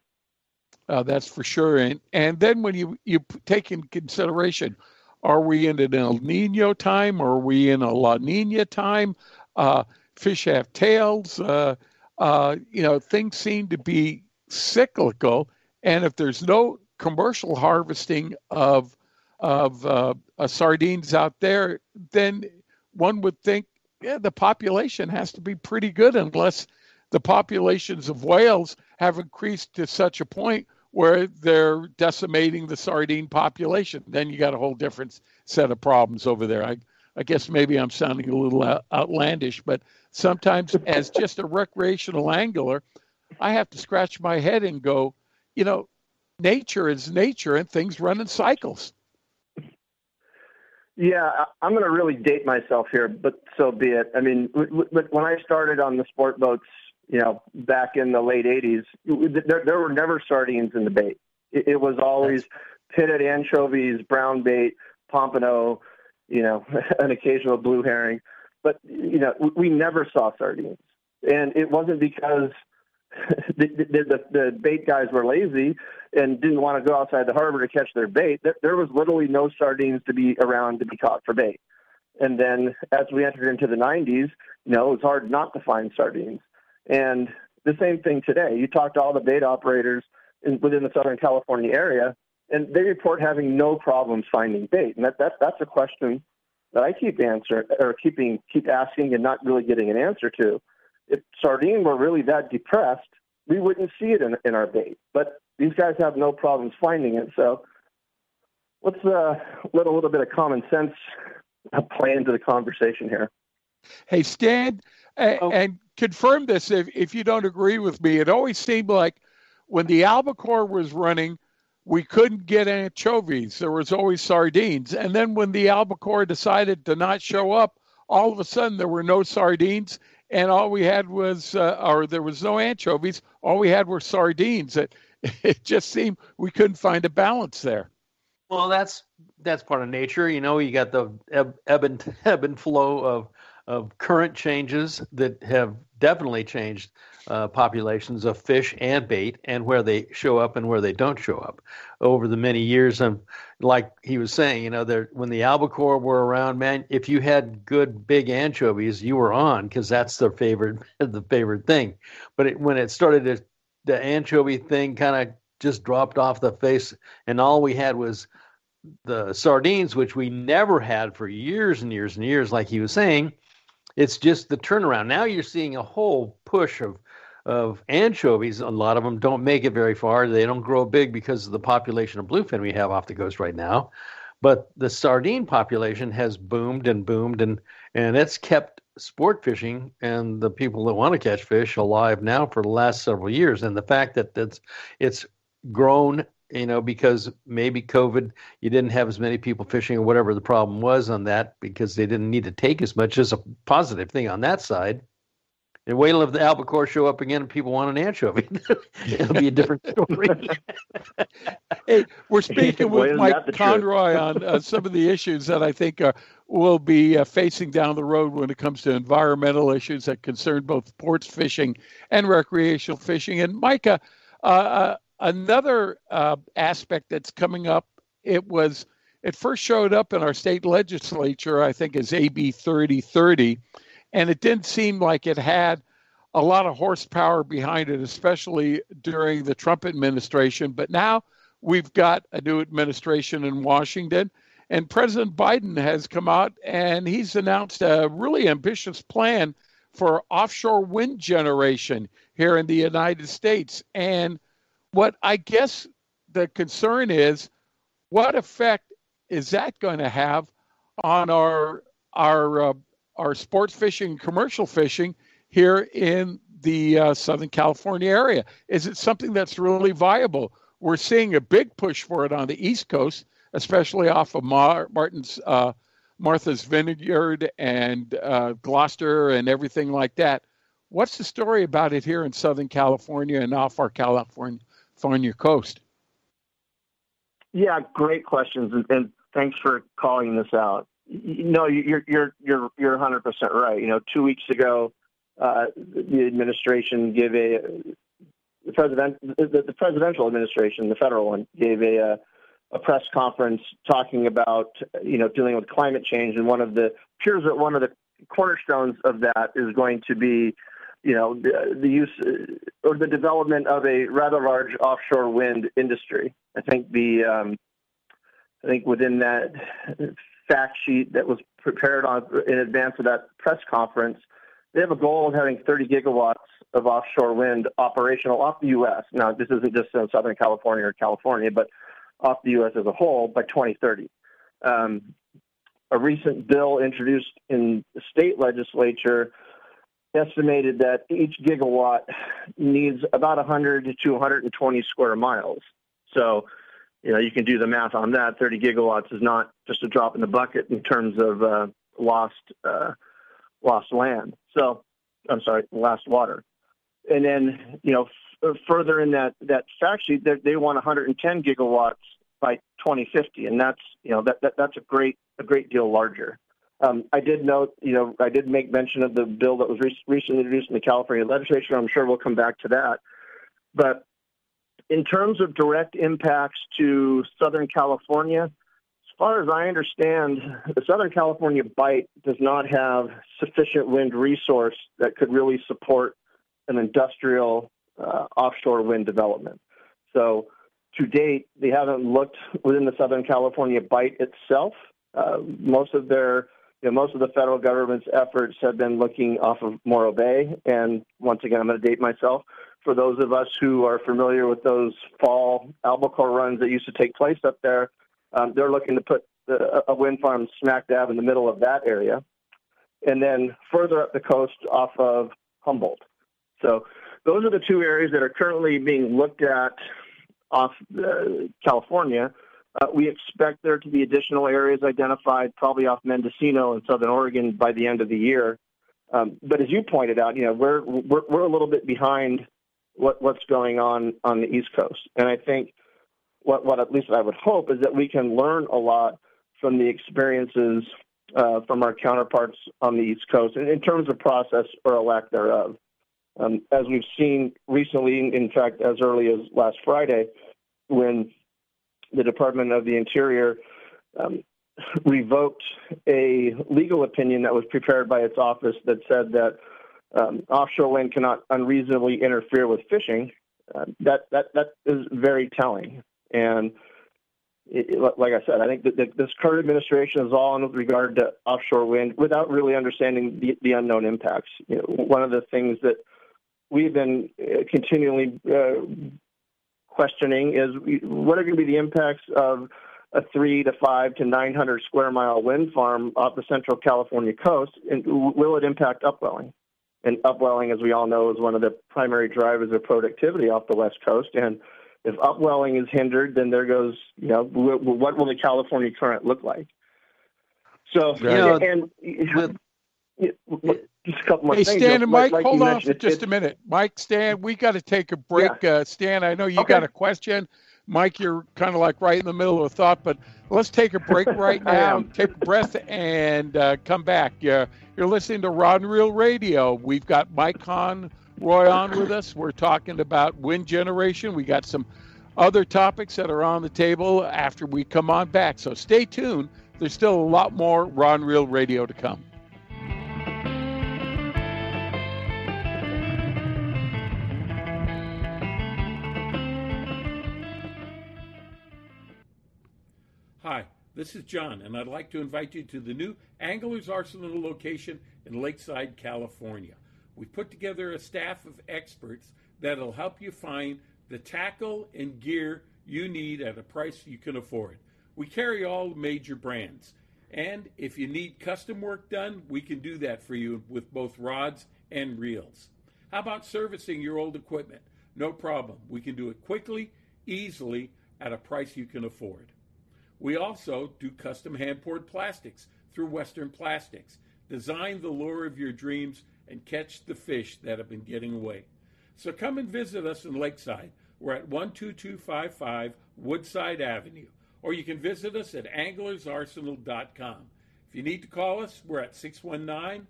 Uh, that's for sure. And and then when you you take in consideration, are we in an El Nino time? Or are we in a La Nina time? Uh, fish have tails. Uh, uh, you know, things seem to be cyclical. And if there's no commercial harvesting of of uh, sardines out there, then one would think yeah, the population has to be pretty good unless the populations of whales have increased to such a point where they're decimating the sardine population. Then you got a whole different set of problems over there. I, I guess maybe I'm sounding a little outlandish, but sometimes as just a recreational angler, I have to scratch my head and go, you know, nature is nature and things run in cycles. Yeah, I'm going to really date myself here, but so be it. I mean, when I started on the sport boats, you know, back in the late '80s, there, there were never sardines in the bait. It, it was always pitted anchovies, brown bait, pompano, you know, an occasional blue herring, but you know, we never saw sardines, and it wasn't because the, the, the bait guys were lazy and didn't want to go outside the harbor to catch their bait. There, there was literally no sardines to be around to be caught for bait. And then as we entered into the 90s, you know, it was hard not to find sardines. And the same thing today. You talk to all the bait operators in, within the Southern California area, and they report having no problems finding bait. And that, that that's a question that I keep answering or keeping keep asking and not really getting an answer to if sardine were really that depressed, we wouldn't see it in, in our bait. But these guys have no problems finding it. So let's uh, let a little bit of common sense play into the conversation here. Hey, Stan, oh. and confirm this if, if you don't agree with me. It always seemed like when the albacore was running, we couldn't get anchovies. There was always sardines. And then when the albacore decided to not show up, all of a sudden there were no sardines and all we had was, uh, or there was no anchovies. All we had were sardines. It, it just seemed we couldn't find a balance there. Well, that's that's part of nature. You know, you got the ebb, ebb and ebb and flow of of current changes that have definitely changed uh, populations of fish and bait and where they show up and where they don't show up over the many years. And like he was saying, you know, there when the albacore were around, man, if you had good big anchovies, you were on because that's their favorite the favorite thing. But it, when it started to, the anchovy thing kind of just dropped off the face, and all we had was the sardines, which we never had for years and years and years, like he was saying. It's just the turnaround. Now you're seeing a whole push of of anchovies. A lot of them don't make it very far. They don't grow big because of the population of bluefin we have off the coast right now. But the sardine population has boomed and boomed, and and it's kept sport fishing and the people that want to catch fish alive now for the last several years. And the fact that it's it's grown, you know, because maybe COVID, you didn't have as many people fishing or whatever the problem was on that because they didn't need to take as much as a positive thing on that side. And wait till if the albacore show up again and people want an anchovy. It'll be a different story. hey, we're speaking with Mike Conroy on uh, some of the issues that I think uh, will be uh, facing down the road when it comes to environmental issues that concern both sports fishing and recreational fishing. And Micah, uh, uh, another uh, aspect that's coming up it was it first showed up in our state legislature, I think, as AB 3030, and it didn't seem like it had a lot of horsepower behind it, especially during the Trump administration. But now we've got a new administration in Washington, and President Biden has come out and he's announced a really ambitious plan for offshore wind generation here in the United States. And what I guess the concern is what effect is that going to have on our our uh, our sports fishing, commercial fishing here in the uh, Southern California area? Is it something that's really viable? We're seeing a big push for it on the East Coast, especially off of Mar- Martin's uh, Martha's Vineyard and uh, Gloucester and everything like that. What's the story about it here in Southern California and off our California, California coast? Yeah, great questions, and, and thanks for calling this out. No, you're you're you're you're 100 percent right. You know, two weeks ago, uh, the administration gave a the president the, the, presidential administration, the federal one, gave a, a press conference talking about you know dealing with climate change, and one of the appears that one of the cornerstones of that is going to be you know the, the use uh, or the development of a rather large offshore wind industry. I think the um, I think within that fact sheet that was prepared on in advance of that press conference, they have a goal of having 30 gigawatts of offshore wind operational off the U.S. Now, this isn't just in Southern California or California, but off the U.S. as a whole by 2030. Um, a recent bill introduced in the state legislature estimated that each gigawatt needs about 100 to 220 square miles. So you know, you can do the math on that. 30 gigawatts is not just a drop in the bucket in terms of uh, lost uh, lost land. So, I'm sorry, lost water. And then, you know, f- further in that that fact sheet, they, want 110 gigawatts by 2050, and that's you know that, that that's a great a great deal larger. Um, I did note, you know, I did make mention of the bill that was re- recently introduced in the California legislature. I'm sure we'll come back to that. But in terms of direct impacts to Southern California, as far as I understand, the Southern California Bight does not have sufficient wind resource that could really support an industrial uh, offshore wind development. So, to date, they haven't looked within the Southern California Bight itself. Uh, most of their you know, most of the federal government's efforts have been looking off of Morro Bay. And once again, I'm going to date myself for those of us who are familiar with those fall albacore runs that used to take place up there, um, they're looking to put the, a wind farm smack dab in the middle of that area. And then further up the coast off of Humboldt. So those are the two areas that are currently being looked at off uh, California. Uh, we expect there to be additional areas identified, probably off Mendocino in Southern Oregon by the end of the year. Um, but as you pointed out, you know we're, we're we're a little bit behind what, what's going on on the East Coast. And I think what, what at least I would hope is that we can learn a lot from the experiences uh, from our counterparts on the East Coast in, in terms of process or a lack thereof. Um, as we've seen recently, in fact, as early as last Friday, when the Department of the Interior um, revoked a legal opinion that was prepared by its office that said that um, offshore wind cannot unreasonably interfere with fishing, uh, that that that is very telling. And it, it, like I said, I think that, this current administration is all in regard to offshore wind without really understanding the, the unknown impacts. You know, one of the things that we've been uh, continually uh, questioning is what are going to be the impacts of a three to five to 900 square mile wind farm off the central California coast, and will it impact upwelling? And upwelling, as we all know, is one of the primary drivers of productivity off the West Coast. And if upwelling is hindered, then there goes, you know, what will the California current look like? So, you know, and just a couple more hey, things. Stan and Mike, like hold on for just a minute. Mike, Stan, we got to take a break. Yeah. Uh, Stan, I know you okay. got a question. Mike, you're kind of like right in the middle of a thought, but let's take a break right now. take a breath and uh, come back. Yeah, you're listening to Rod and Reel Radio. We've got Mike Conroy on with us. We're talking about wind generation. We got some other topics that are on the table after we come on back. So stay tuned. There's still a lot more Rod and Reel Radio to come. This is John, and I'd like to invite you to the new Anglers Arsenal location in Lakeside, California. We've put together a staff of experts that'll help you find the tackle and gear you need at a price you can afford. We carry all major brands. And if you need custom work done, we can do that for you with both rods and reels. How about servicing your old equipment? No problem. We can do it quickly, easily, at a price you can afford. We also do custom hand poured plastics through Western Plastics. Design the lure of your dreams and catch the fish that have been getting away. So come and visit us in Lakeside. We're at 12255 Woodside Avenue, or you can visit us at anglersarsenal.com. If you need to call us, we're at 619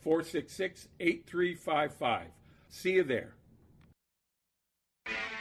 466 8355. See you there.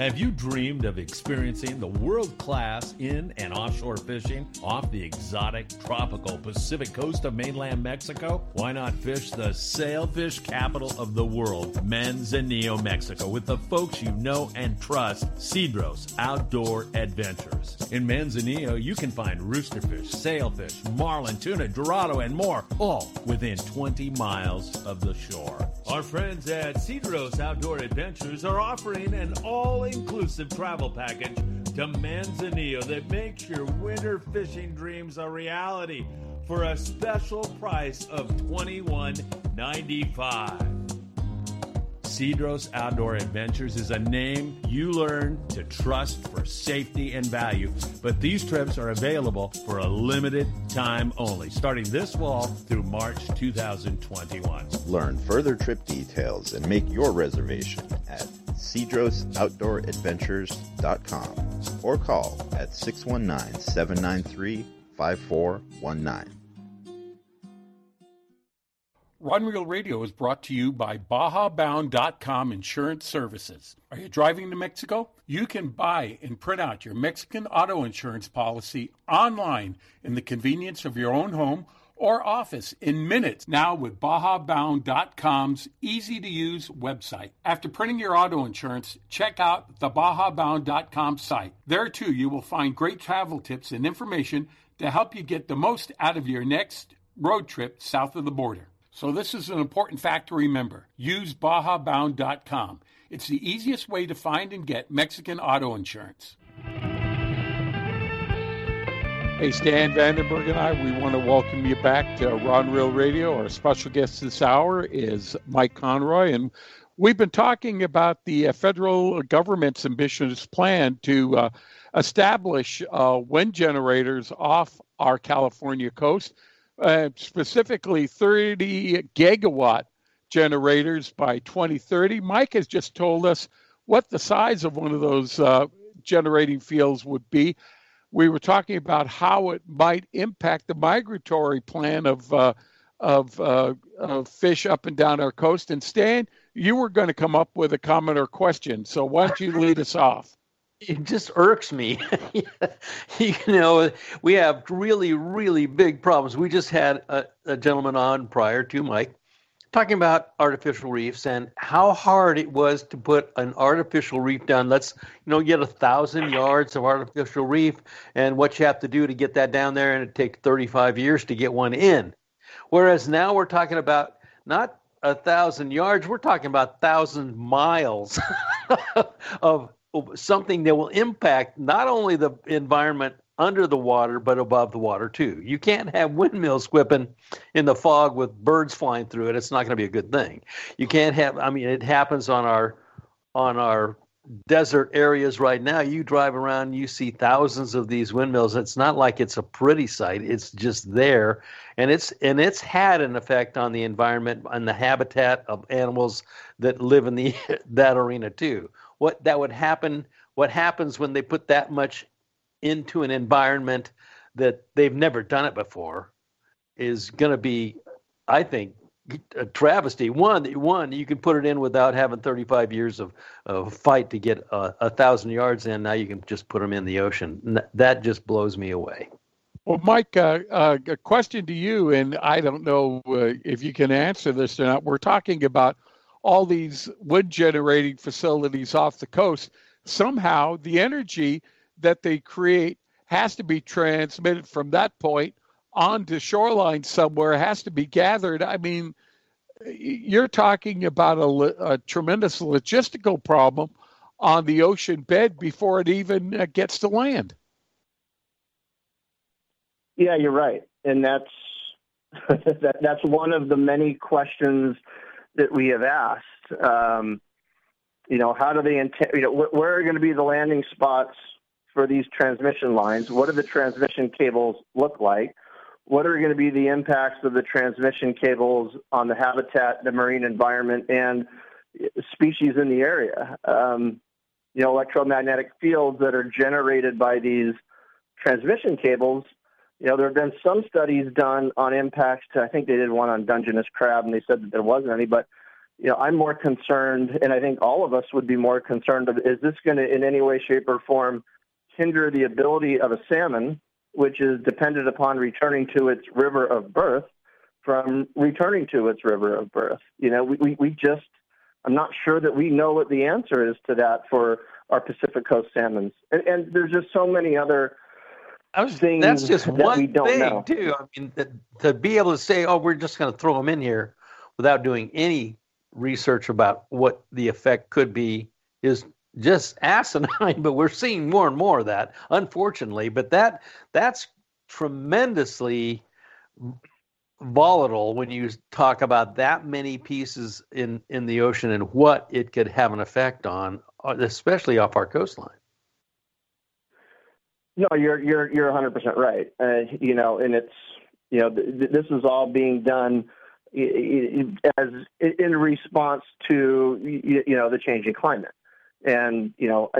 Have you dreamed of experiencing the world class in and offshore fishing off the exotic, tropical Pacific coast of mainland Mexico? Why not fish the sailfish capital of the world, Manzanillo, Mexico, with the folks you know and trust, Cedros Outdoor Adventures. In Manzanillo, you can find roosterfish, sailfish, marlin, tuna, dorado, and more, all within 20 miles of the shore. Our friends at Cedros Outdoor Adventures are offering an all inclusive travel package to Manzanillo that makes your winter fishing dreams a reality for a special price of $21.95. Cedros Outdoor Adventures is a name you learn to trust for safety and value, but these trips are available for a limited time only, starting this fall through March 2021. Learn further trip details and make your reservation at cedrosoutdooradventures.com or call at 619 793 5419. Rod and Reel Radio is brought to you by BajaBound.com Insurance Services. Are you driving to Mexico? You can buy and print out your Mexican auto insurance policy online in the convenience of your own home or office in minutes now with BajaBound.com's easy to use website. After printing your auto insurance, check out the BajaBound.com site. There too, you will find great travel tips and information to help you get the most out of your next road trip south of the border. So, this is an important fact to remember. Use BajaBound.com. It's the easiest way to find and get Mexican auto insurance. Hey, Stan Vandenberg and I, we want to welcome you back to Rod and Reel Radio. Our special guest this hour is Mike Conroy, and we've been talking about the uh, federal government's ambitious plan to uh, establish uh, wind generators off our California coast, uh, specifically 30 gigawatt generators by 2030. Mike has just told us what the size of one of those uh, generating fields would be we were talking about how it might impact the migratory plan of uh, of, uh, of fish up and down our coast. And Stan, you were going to come up with a comment or question, so why don't you lead us off? It just irks me. you know, we have really, really big problems. We just had a, a gentleman on prior to Mike talking about artificial reefs and how hard it was to put an artificial reef down. Let's you know get a thousand yards of artificial reef, and what you have to do to get that down there, and it takes 35 years to get one in. Whereas now we're talking about not a thousand yards, we're talking about thousand miles of something that will impact not only the environment under the water but above the water too. You can't have windmills whipping in the fog with birds flying through it. It's not going to be a good thing. You can't have. I mean, it happens on our on our desert areas right now. You drive around, you see thousands of these windmills. It's not like it's a pretty sight. It's just there, and it's and it's had an effect on the environment and the habitat of animals that live in the that arena too. What that would happen? What happens when they put that much into an environment that they've never done it before is going to be, I think, a travesty. One, one you can put it in without having 35 years of, of fight to get a, a thousand yards in. Now you can just put them in the ocean. That just blows me away. Well, Mike, uh, uh, a question to you, and I don't know uh, if you can answer this or not. We're talking about all these wind generating facilities off the coast. Somehow, the energy that they create has to be transmitted from that point onto shoreline somewhere, has to be gathered. I mean, you're talking about a, a tremendous logistical problem on the ocean bed before it even uh, gets to land. Yeah, you're right, and that's that, that's one of the many questions that we have asked. Um, you know, how do they intend? You know, wh- where are going to be the landing spots for these transmission lines? What do the transmission cables look like? What are going to be the impacts of the transmission cables on the habitat, the marine environment, and species in the area? Um, you know, electromagnetic fields that are generated by these transmission cables. You know, there have been some studies done on impacts to, I think they did one on Dungeness crab, and they said that there wasn't any, but you know, I'm more concerned, and I think all of us would be more concerned of is this going to, in any way, shape, or form, hinder the ability of a salmon, which is dependent upon returning to its river of birth, from returning to its river of birth. You know, we, we, we just, I'm not sure that we know what the answer is to that for our Pacific Coast salmons. And, and there's just so many other was, things that's just that one we don't thing, know. too. I mean, to, to be able to say, "Oh, we're just going to throw them in here," without doing any research about what the effect could be, is just asinine, but we're seeing more and more of that, unfortunately. But that that's tremendously volatile when you talk about that many pieces in in the ocean and what it could have an effect on, uh, especially off our coastline. No, you're you're you're 100 percent right. Uh, you know, and it's you know th- this is all being done as in response to you know the changing climate and you know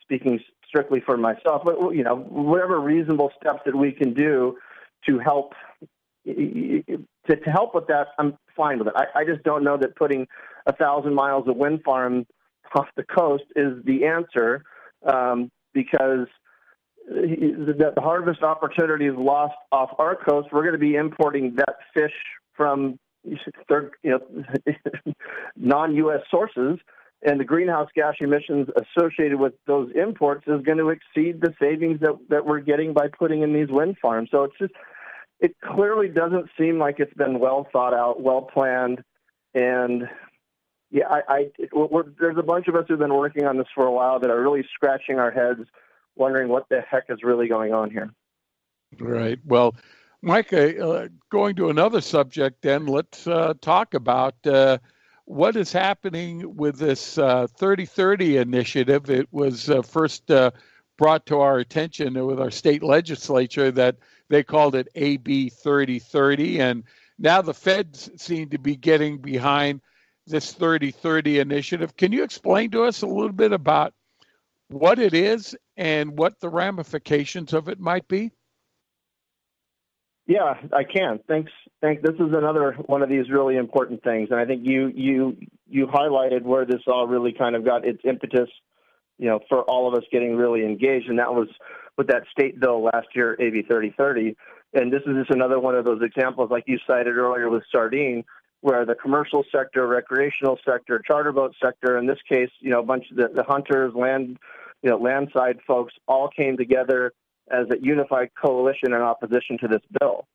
speaking strictly for myself but you know whatever reasonable steps that we can do to help to, to help with that i'm fine with it I, I just don't know that putting a thousand miles of wind farm off the coast is the answer um, because the, the harvest opportunity is lost off our coast. We're going to be importing that fish from third, you know, non-U.S. sources, and the greenhouse gas emissions associated with those imports is going to exceed the savings that that we're getting by putting in these wind farms. So it's just, it clearly doesn't seem like it's been well thought out, well planned, and yeah, I, I there's a bunch of us who've been working on this for a while that are really scratching our heads, wondering what the heck is really going on here. Right. Well, Mike, uh, going to another subject, then let's uh, talk about uh, what is happening with this 3030 uh, initiative. It was uh, first uh, brought to our attention with our state legislature that they called it AB 3030, and now the feds seem to be getting behind this 3030 initiative. Can you explain to us a little bit about what it is and what the ramifications of it might be? Yeah, I can. Thanks. Thanks. This is another one of these really important things, and I think you you you highlighted where this all really kind of got its impetus, you know, for all of us getting really engaged, and that was with that state bill last year, AB 3030. And this is just another one of those examples, like you cited earlier with sardine, where the commercial sector, recreational sector, charter boat sector, in this case, you know, a bunch of the, the hunters, land, you know, landside folks all came together as a unified coalition in opposition to this bill.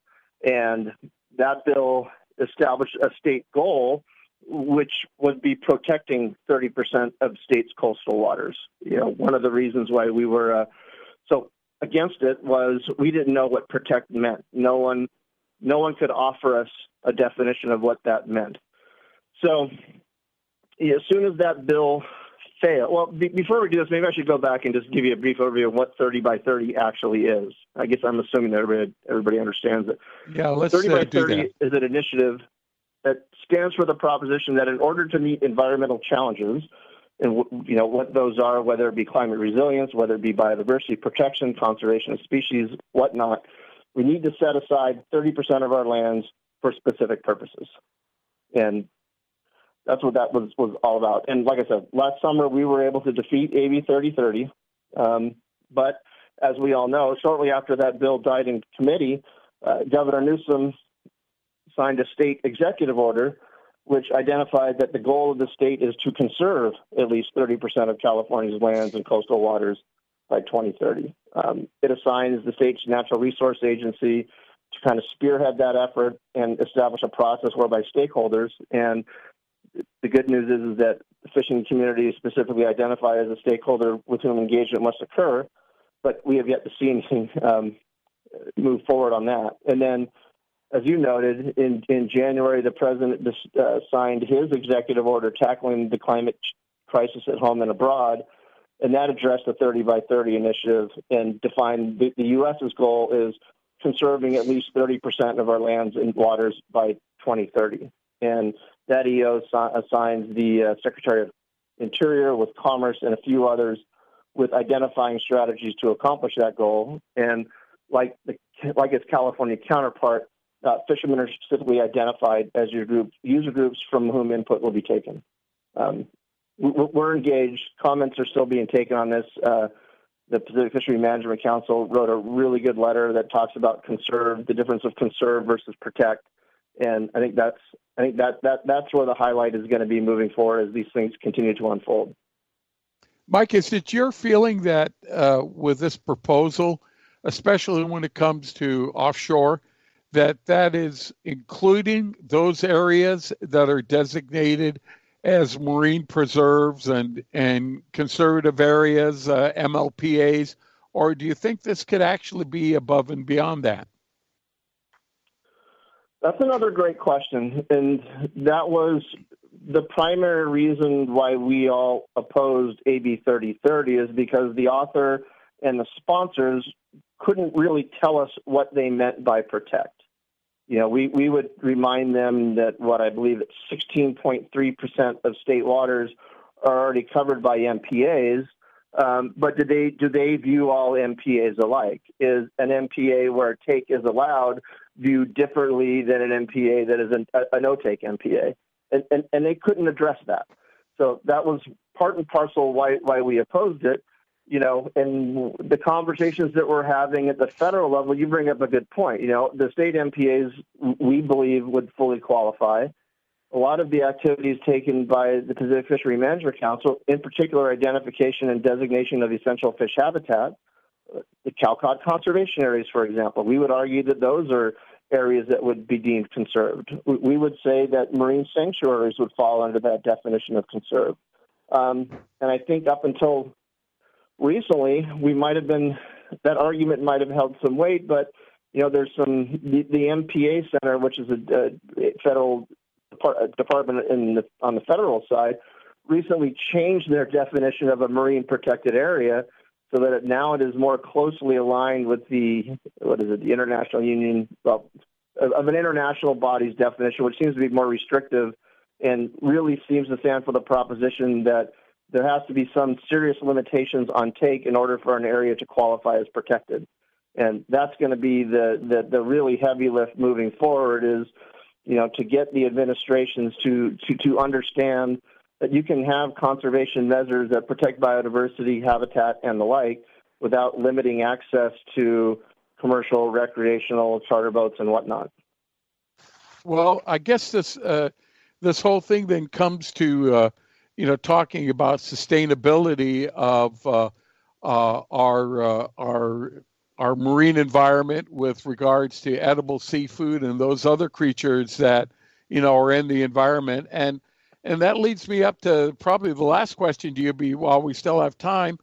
And that bill established a state goal which would be protecting 30% of states' coastal waters. You know, one of the reasons why we were uh, so against it was we didn't know what protect meant. No one, no one could offer us a definition of what that meant. So, as soon as that bill failed, well, be, before we do this, maybe I should go back and just give you a brief overview of what 30 by 30 actually is. I guess I'm assuming that everybody, everybody understands it. Yeah, let's 30 uh, by do 30 that. is an initiative that stands for the proposition that in order to meet environmental challenges, and you know what those are, whether it be climate resilience, whether it be biodiversity protection, conservation of species, whatnot, we need to set aside 30% of our lands for specific purposes, and that's what that was was all about. And like I said, last summer we were able to defeat AB 3030, um, but as we all know, shortly after that bill died in committee, uh, Governor Newsom signed a state executive order which identified that the goal of the state is to conserve at least 30% of California's lands and coastal waters by 2030. Um, it assigns the state's natural resource agency to kind of spearhead that effort and establish a process whereby stakeholders and the good news is, is that the fishing community is specifically identified as a stakeholder with whom engagement must occur, but we have yet to see anything um, move forward on that. And then as you noted, in, in January, the president uh, signed his executive order tackling the climate crisis at home and abroad, and that addressed the 30 by 30 initiative and defined the, the U.S.'s goal is conserving at least 30% of our lands and waters by 2030. And that EO assigns the uh, Secretary of Interior with Commerce and a few others with identifying strategies to accomplish that goal. And like the, like its California counterpart, uh, fishermen are specifically identified as your group, user groups from whom input will be taken. Um, we're engaged. Comments are still being taken on this. Uh, the Pacific Fishery Management Council wrote a really good letter that talks about conserve, the difference of conserve versus protect, and I think that's I think that that that's where the highlight is going to be moving forward as these things continue to unfold. Mike, is it your feeling that uh, with this proposal, especially when it comes to offshore, that that is including those areas that are designated as marine preserves and and conservative areas, uh, MLPAs, or do you think this could actually be above and beyond that? That's another great question, and that was the primary reason why we all opposed AB 3030 is because the author and the sponsors couldn't really tell us what they meant by protect you know, we, we would remind them that what I believe it's 16.3% of state waters are already covered by MPAs. Um, but do they do they view all MPAs alike? Is an MPA where take is allowed viewed differently than an MPA that is an, a, a no take MPA? And, and and they couldn't address that. So that was part and parcel why why we opposed it you know, and the conversations that we're having at the federal level, you bring up a good point. You know, the state MPAs, we believe, would fully qualify. A lot of the activities taken by the Pacific Fishery Management Council, in particular identification and designation of essential fish habitat, the Cowcod conservation areas, for example, we would argue that those are areas that would be deemed conserved. We would say that marine sanctuaries would fall under that definition of conserved. Um, and I think up until recently we might have been that argument might have held some weight, but you know there's some the, the MPA Center, which is a, a federal department in the, on the federal side, recently changed their definition of a marine protected area so that it, now it is more closely aligned with the what is it the International Union well, of an international body's definition, which seems to be more restrictive and really seems to stand for the proposition that there has to be some serious limitations on take in order for an area to qualify as protected. And that's going to be the, the, the really heavy lift moving forward is, you know, to get the administrations to, to, to understand that you can have conservation measures that protect biodiversity, habitat, and the like without limiting access to commercial, recreational, charter boats, and whatnot. Well, I guess this uh, this whole thing then comes to uh, you know, talking about sustainability of uh, uh, our uh, our our marine environment with regards to edible seafood and those other creatures that you know are in the environment. And and that leads me up to probably the last question to you be while we still have time.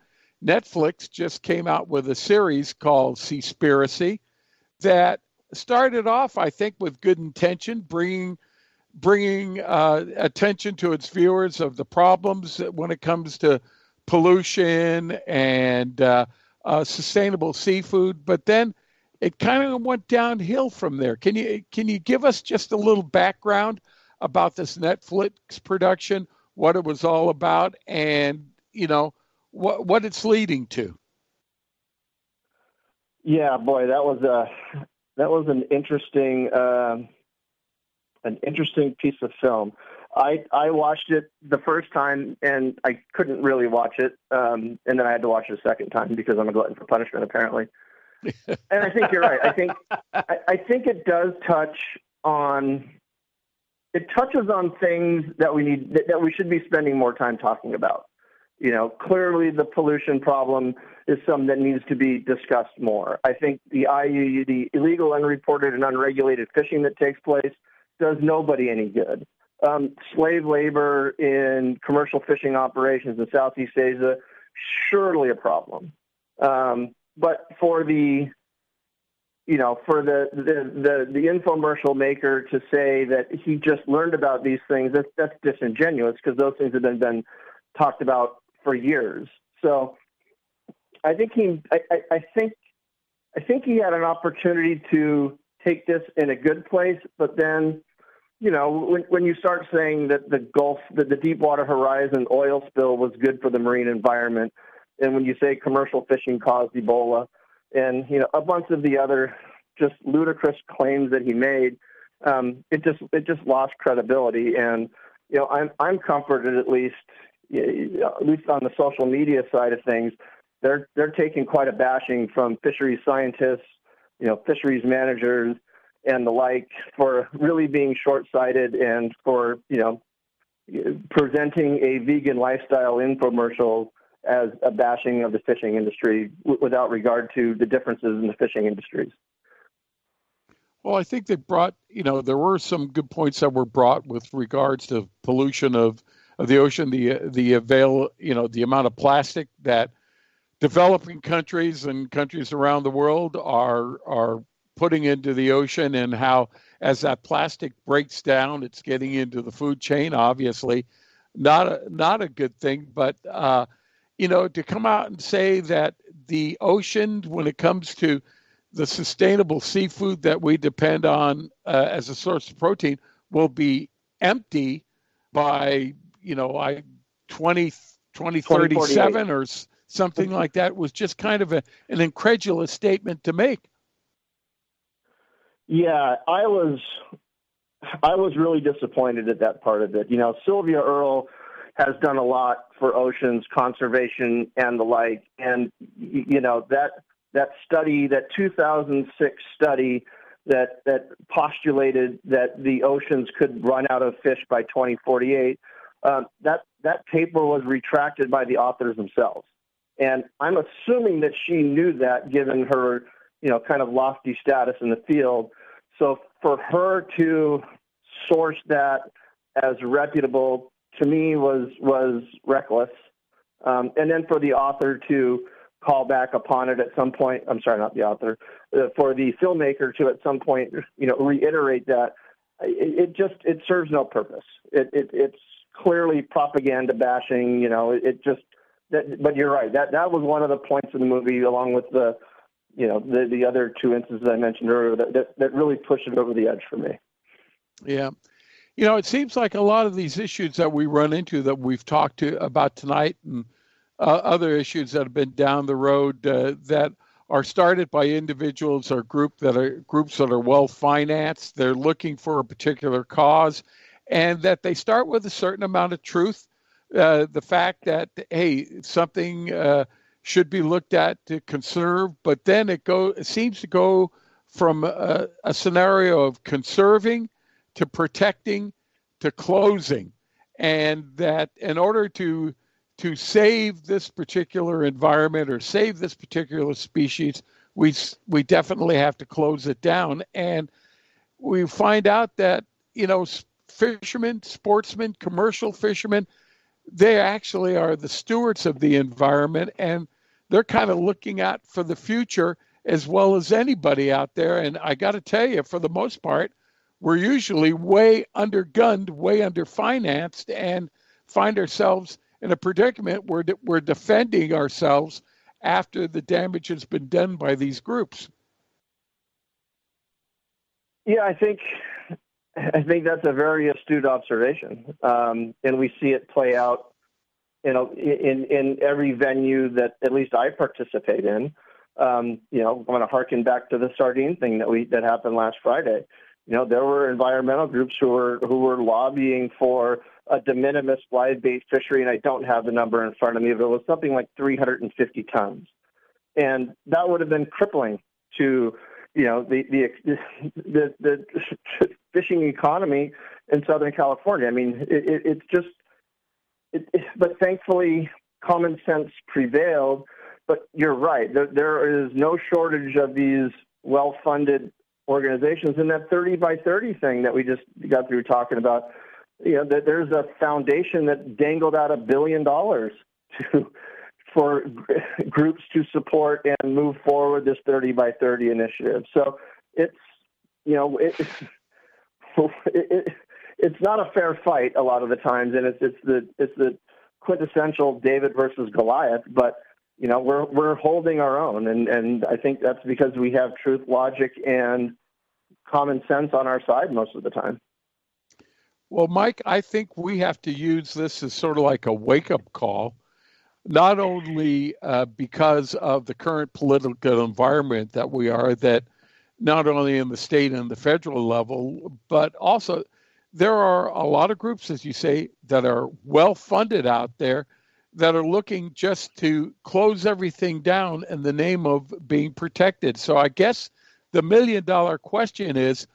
Netflix just came out with a series called Seaspiracy that started off, I think, with good intention, bringing bringing uh, attention to its viewers of the problems when it comes to pollution and uh, uh, sustainable seafood. But then it kind of went downhill from there. Can you can you give us just a little background about this Netflix production, what it was all about, and you know what what it's leading to? Yeah, boy, that was a that was an interesting uh, an interesting piece of film. I I watched it the first time and I couldn't really watch it, um, and then I had to watch it a second time because I'm a glutton for punishment apparently. and I think you're right. I think I, I think it does touch on it touches on things that we need that, that we should be spending more time talking about. You know, clearly the pollution problem is something that needs to be discussed more. I think the IUU, the illegal, unreported, and unregulated fishing that takes place does nobody any good. Um, slave labor in commercial fishing operations in Southeast Asia, surely a problem. Um, but for the you know, for the, the the the infomercial maker to say that he just learned about these things, that's that's disingenuous because those things have been been talked about for years. So, I think he, I, I, I think, I think he had an opportunity to take this in a good place, but then you know, when, when you start saying that the Gulf, that the Deepwater Horizon oil spill was good for the marine environment, and when you say commercial fishing caused Ebola, and you know a bunch of the other just ludicrous claims that he made, um, it just it just lost credibility. And you know, I'm I'm comforted at least, at least on the social media side of things, they're they're taking quite a bashing from fisheries scientists, you know, fisheries managers and the like for really being short-sighted and for you know presenting a vegan lifestyle infomercial as a bashing of the fishing industry w- without regard to the differences in the fishing industries. Well, I think they brought, you know, there were some good points that were brought with regards to pollution of, of the ocean, the the avail, you know, the amount of plastic that developing countries and countries around the world are are putting into the ocean and how as that plastic breaks down it's getting into the food chain obviously not a not a good thing but uh, you know to come out and say that the ocean when it comes to the sustainable seafood that we depend on uh, as a source of protein will be empty by you know I 20 2037 or something like that was just kind of a, an incredulous statement to make yeah, I was I was really disappointed at that part of it. You know, Sylvia Earle has done a lot for oceans conservation and the like, and you know that that study, that 2006 study that that postulated that the oceans could run out of fish by 2048. Um, that that paper was retracted by the authors themselves, and I'm assuming that she knew that, given her you know kind of lofty status in the field. So for her to source that as reputable to me was was reckless. Um, and then for the author to call back upon it at some point, I'm sorry, not the author, uh, for the filmmaker to at some point, you know, reiterate that, it, it just it serves no purpose. It, it, it's clearly propaganda bashing. You know, it, just. That, but you're right. That that was one of the points of the movie, along with the you know the the other two instances I mentioned earlier that, that, that really pushed it over the edge for me. Yeah. You know, it seems like a lot of these issues that we run into that we've talked to about tonight and uh, other issues that have been down the road uh, that are started by individuals or group that are groups that are well financed. They're looking for a particular cause, and that they start with a certain amount of truth. Uh, the fact that hey, something uh, should be looked at to conserve, but then it go it seems to go from a, a scenario of conserving to protecting to closing, and that in order to to save this particular environment or save this particular species, we we definitely have to close it down, and we find out that you know fishermen, sportsmen, commercial fishermen, they actually are the stewards of the environment and they're kind of looking out for the future as well as anybody out there. And I got to tell you, for the most part, we're usually way undergunned, way underfinanced, and find ourselves in a predicament where we're defending ourselves after the damage has been done by these groups. Yeah, I think I think that's a very astute observation, um, and we see it play out, you know, in in every venue that at least I participate in. Um, you know, I want to harken back to the sardine thing that we that happened last Friday. You know, there were environmental groups who were who were lobbying for a de minimis live bait fishery, and I don't have the number in front of me, but it was something like 350 tons, and that would have been crippling to you know the the the, the fishing economy in Southern California. I mean, it, it, it's just, it, but thankfully, common sense prevailed. But you're right. There, there is no shortage of these well-funded organizations, and that 30 by 30 thing that we just got through talking about. You know, that there's a foundation that dangled out a billion dollars to for groups to support and move forward this 30 by 30 initiative. So it's you know it, it, it's not a fair fight a lot of the times, and it's it's the it's the quintessential David versus Goliath. But you know we're we're holding our own, and and I think that's because we have truth, logic, and common sense on our side most of the time. Well, Mike, I think we have to use this as sort of like a wake up call not only uh, because of the current political environment that we are, that not only in the state and the federal level, but also there are a lot of groups, as you say, that are well funded out there that are looking just to close everything down in the name of being protected. So I guess the million dollar question is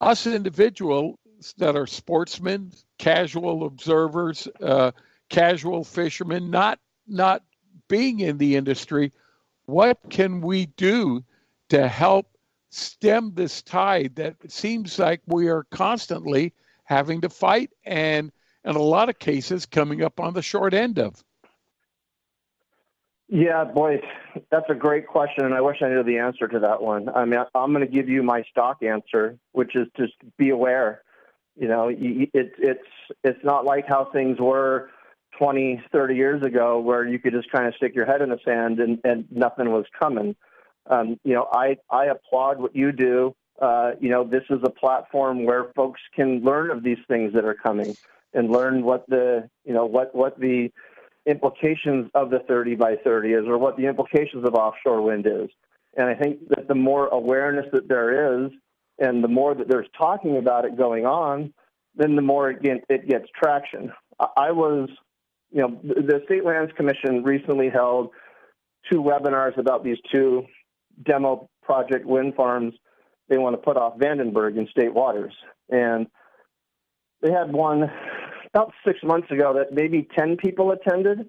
us individuals that are sportsmen, casual observers, uh, casual fishermen, not not being in the industry, what can we do to help stem this tide that seems like we are constantly having to fight and in a lot of cases coming up on the short end of? Yeah, boy, that's a great question, and I wish I knew the answer to that one. I mean, I'm going to give you my stock answer, which is just be aware. You know, it's it's it's not like how things were 20, 30 years ago where you could just kind of stick your head in the sand and, and nothing was coming. Um, you know, I, I applaud what you do. Uh, you know, this is a platform where folks can learn of these things that are coming and learn what the, you know, what, what the implications of the 30 by 30 is or what the implications of offshore wind is. And I think that the more awareness that there is and the more that there's talking about it going on, then the more it, it gets traction. I was you know, the State Lands Commission recently held two webinars about these two demo project wind farms they want to put off Vandenberg in state waters. And they had one about six months ago that maybe 10 people attended.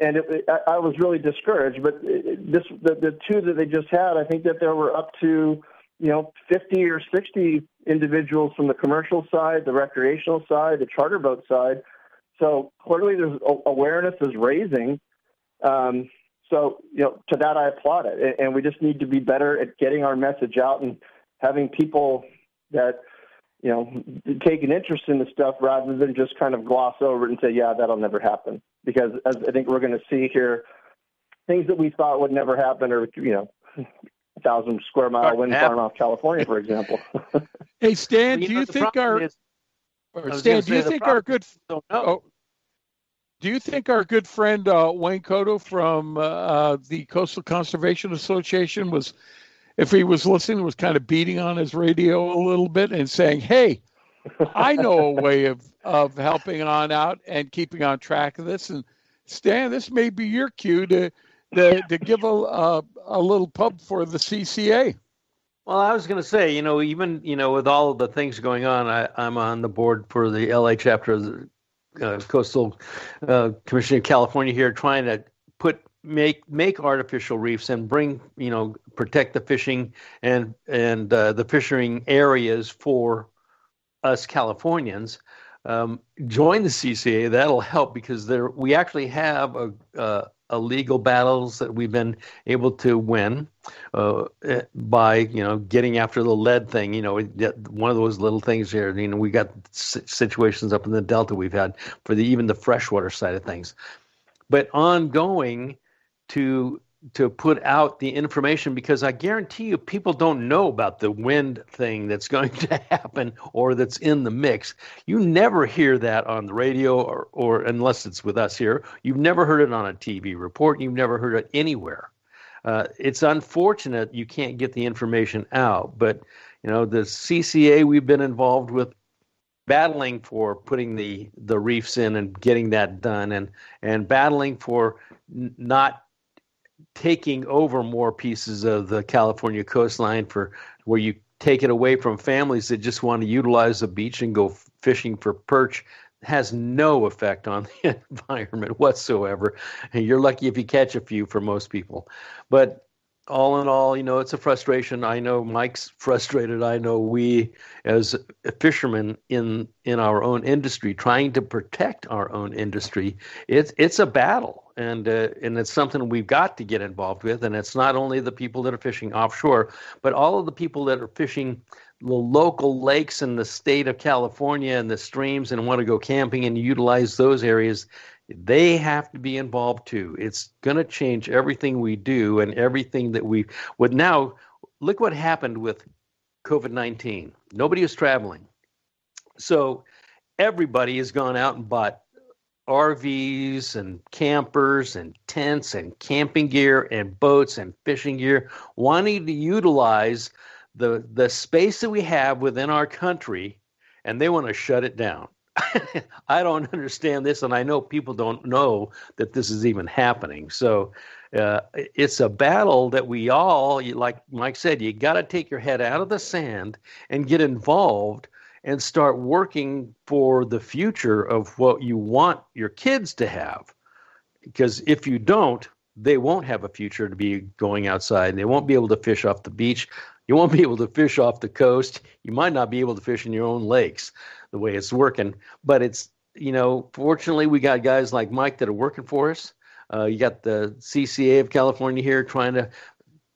And it, I was really discouraged. But this, the, the two that they just had, I think that there were up to, you know, 50 or 60 individuals from the commercial side, the recreational side, the charter boat side so clearly, there's awareness is raising. Um, so you know, to that I applaud it, and we just need to be better at getting our message out and having people that you know take an interest in the stuff rather than just kind of gloss over it and say, "Yeah, that'll never happen." Because as I think we're going to see here, things that we thought would never happen, or you know, a thousand square mile wind farm off California, for example. hey, Stan, do you think our is, Stan, do you think our good oh, do you think our good friend uh, Wayne Kotow from uh, uh, the Coastal Conservation Association was, if he was listening, was kind of beating on his radio a little bit and saying, "Hey, I know a way of of helping on out and keeping on track of this." And Stan, this may be your cue to to, to give a, a a little pub for the CCA. Well, I was going to say, you know, even you know, with all of the things going on, I, I'm on the board for the LA chapter of the uh, Coastal uh, Commission of California here, trying to put make make artificial reefs and bring you know protect the fishing and and uh, the fishing areas for us Californians um, join the CCA. That'll help because there we actually have a, uh, a legal battles that we've been able to win uh, eh, by you know getting after the lead thing. You know, one of those little things here. You know, we got situations up in the Delta we've had for the even the freshwater side of things, but ongoing to to put out the information because I guarantee you people don't know about the wind thing that's going to happen or that's in the mix. You never hear that on the radio or, or unless it's with us here. You've never heard it on a TV report. You've never heard it anywhere. Uh, it's unfortunate you can't get the information out, but you know the CCA we've been involved with battling for putting the the reefs in and getting that done and and battling for n- not taking over more pieces of the California coastline for where you take it away from families that just want to utilize the beach and go fishing for perch has no effect on the environment whatsoever. And you're lucky if you catch a few for most people. But all in all, you know, it's a frustration. I know Mike's frustrated. I know we, as fishermen in in our own industry, trying to protect our own industry, it's it's a battle, and uh, and it's something we've got to get involved with. And it's not only the people that are fishing offshore, but all of the people that are fishing the local lakes in the state of California and the streams and want to go camping and utilize those areas they have to be involved too. It's going to change everything we do and everything that we would now look what happened with COVID 19. Nobody is traveling. So everybody has gone out and bought RVs and campers and tents and camping gear and boats and fishing gear, wanting to utilize the, the space that we have within our country, and they want to shut it down. I don't understand this, and I know people don't know that this is even happening. So uh, it's a battle that we all, like Mike said, you got to take your head out of the sand and get involved and start working for the future of what you want your kids to have. Because if you don't, they won't have a future to be going outside. and They won't be able to fish off the beach. You won't be able to fish off the coast. You might not be able to fish in your own lakes the way it's working. But it's you know, fortunately, we got guys like Mike that are working for us. Uh, you got the CCA of California here trying to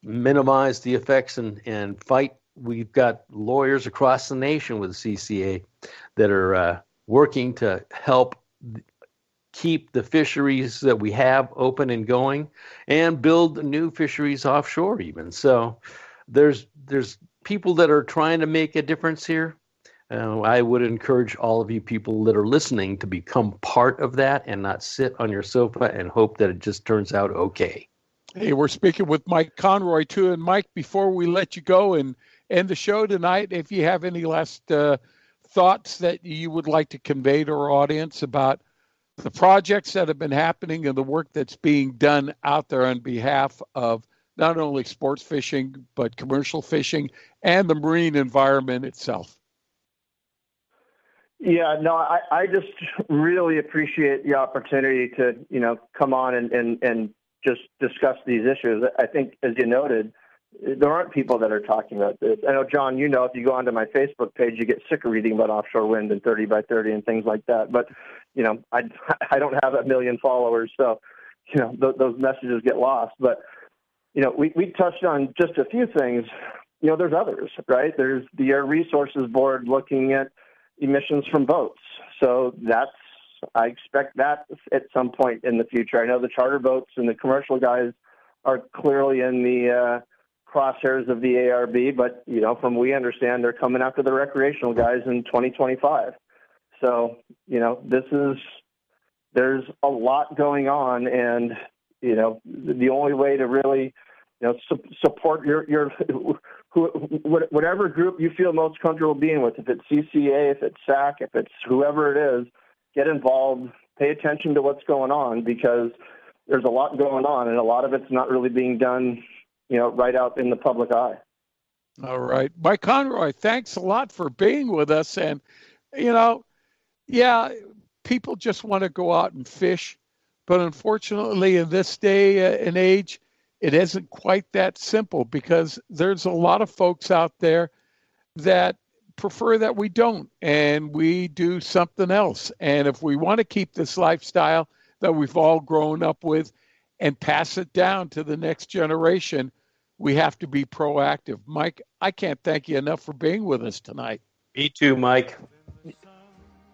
minimize the effects and, and fight. We've got lawyers across the nation with the CCA that are uh, working to help keep the fisheries that we have open and going and build new fisheries offshore even. So there's there's people that are trying to make a difference here uh, I would encourage all of you people that are listening to become part of that and not sit on your sofa and hope that it just turns out okay. Hey, we're speaking with Mike Conroy too. And Mike, before we let you go and end the show tonight, if you have any last uh, thoughts that you would like to convey to our audience about the projects that have been happening and the work that's being done out there on behalf of not only sports fishing, but commercial fishing and the marine environment itself. Yeah, no, I, I just really appreciate the opportunity to, you know, come on and, and, and just discuss these issues. I think, as you noted, there aren't people that are talking about this. I know, John, you know, if you go onto my Facebook page, you get sick of reading about offshore wind and 30 by 30 and things like that. But, you know, I, I don't have a million followers, so, you know, th- those messages get lost. But, you know, we, we touched on just a few things. You know, there's others, right? There's the Air Resources Board looking at emissions from boats. So that's I expect that at some point in the future. I know the charter boats and the commercial guys are clearly in the uh, crosshairs of the ARB, but you know, from we understand, they're coming after the recreational guys in 2025. So you know, this is there's a lot going on, and you know, the only way to really you know su- support your your who, whatever group you feel most comfortable being with, if it's CCA, if it's SAC, if it's whoever it is, get involved, pay attention to what's going on because there's a lot going on and a lot of it's not really being done, you know, right out in the public eye. All right. Mike Conroy, thanks a lot for being with us. And, you know, yeah, people just want to go out and fish. But unfortunately, in this day and age, it isn't quite that simple because there's a lot of folks out there that prefer that we don't and we do something else. And if we want to keep this lifestyle that we've all grown up with and pass it down to the next generation, we have to be proactive. Mike, I can't thank you enough for being with us tonight. Me too, Mike.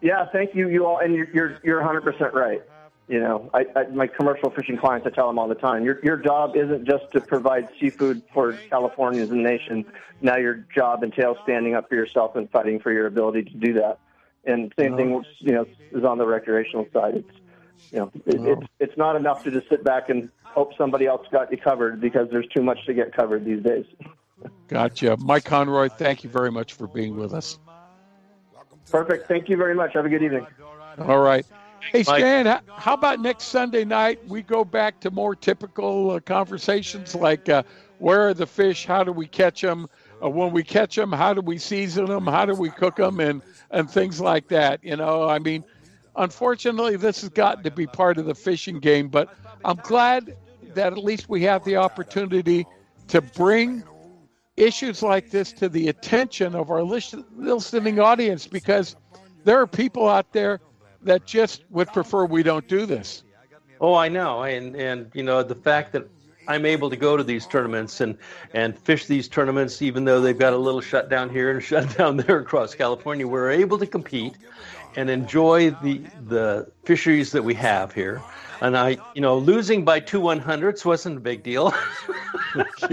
Yeah, thank you, you all, and you're you're, you're 100% right. You know, I, I, my commercial fishing clients, I tell them all the time, your your job isn't just to provide seafood for Californians and the nation. Now your job entails standing up for yourself and fighting for your ability to do that. And same thing, uh-huh. you know, is on the recreational side. It's you know, it, uh-huh. it's it's not enough to just sit back and hope somebody else got you covered because there's too much to get covered these days. Gotcha, Mike Conroy. Thank you very much for being with us. Perfect. Thank you very much. Have a good evening. All right. Hey, Stan, how about next Sunday night we go back to more typical uh, conversations like uh, where are the fish? How do we catch them? Uh, when we catch them, how do we season them? How do we cook them? And, and things like that. You know, I mean, unfortunately, this has gotten to be part of the fishing game, but I'm glad that at least we have the opportunity to bring issues like this to the attention of our listening audience because there are people out there that just would prefer we don't do this. Oh, I know, and and you know the fact that I'm able to go to these tournaments and and fish these tournaments, even though they've got a little shutdown here and shutdown there across California, we're able to compete and enjoy the the fisheries that we have here. And I, you know, losing by two one hundredths wasn't a big deal.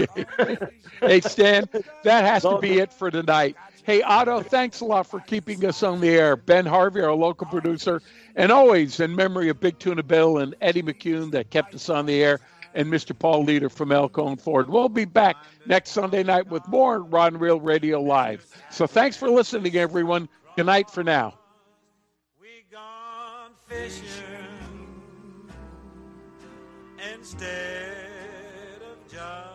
hey, Stan, that has to be it for tonight. Hey, Otto, thanks a lot for keeping us on the air. Ben Harvey, our local producer, and always in memory of Big Tuna Bill and Eddie McCune that kept us on the air, and Mr. Paul Leader from El Cajon Ford. We'll be back next Sunday night with more Rod Reel Radio Live. So thanks for listening, everyone. Good night for now. instead of just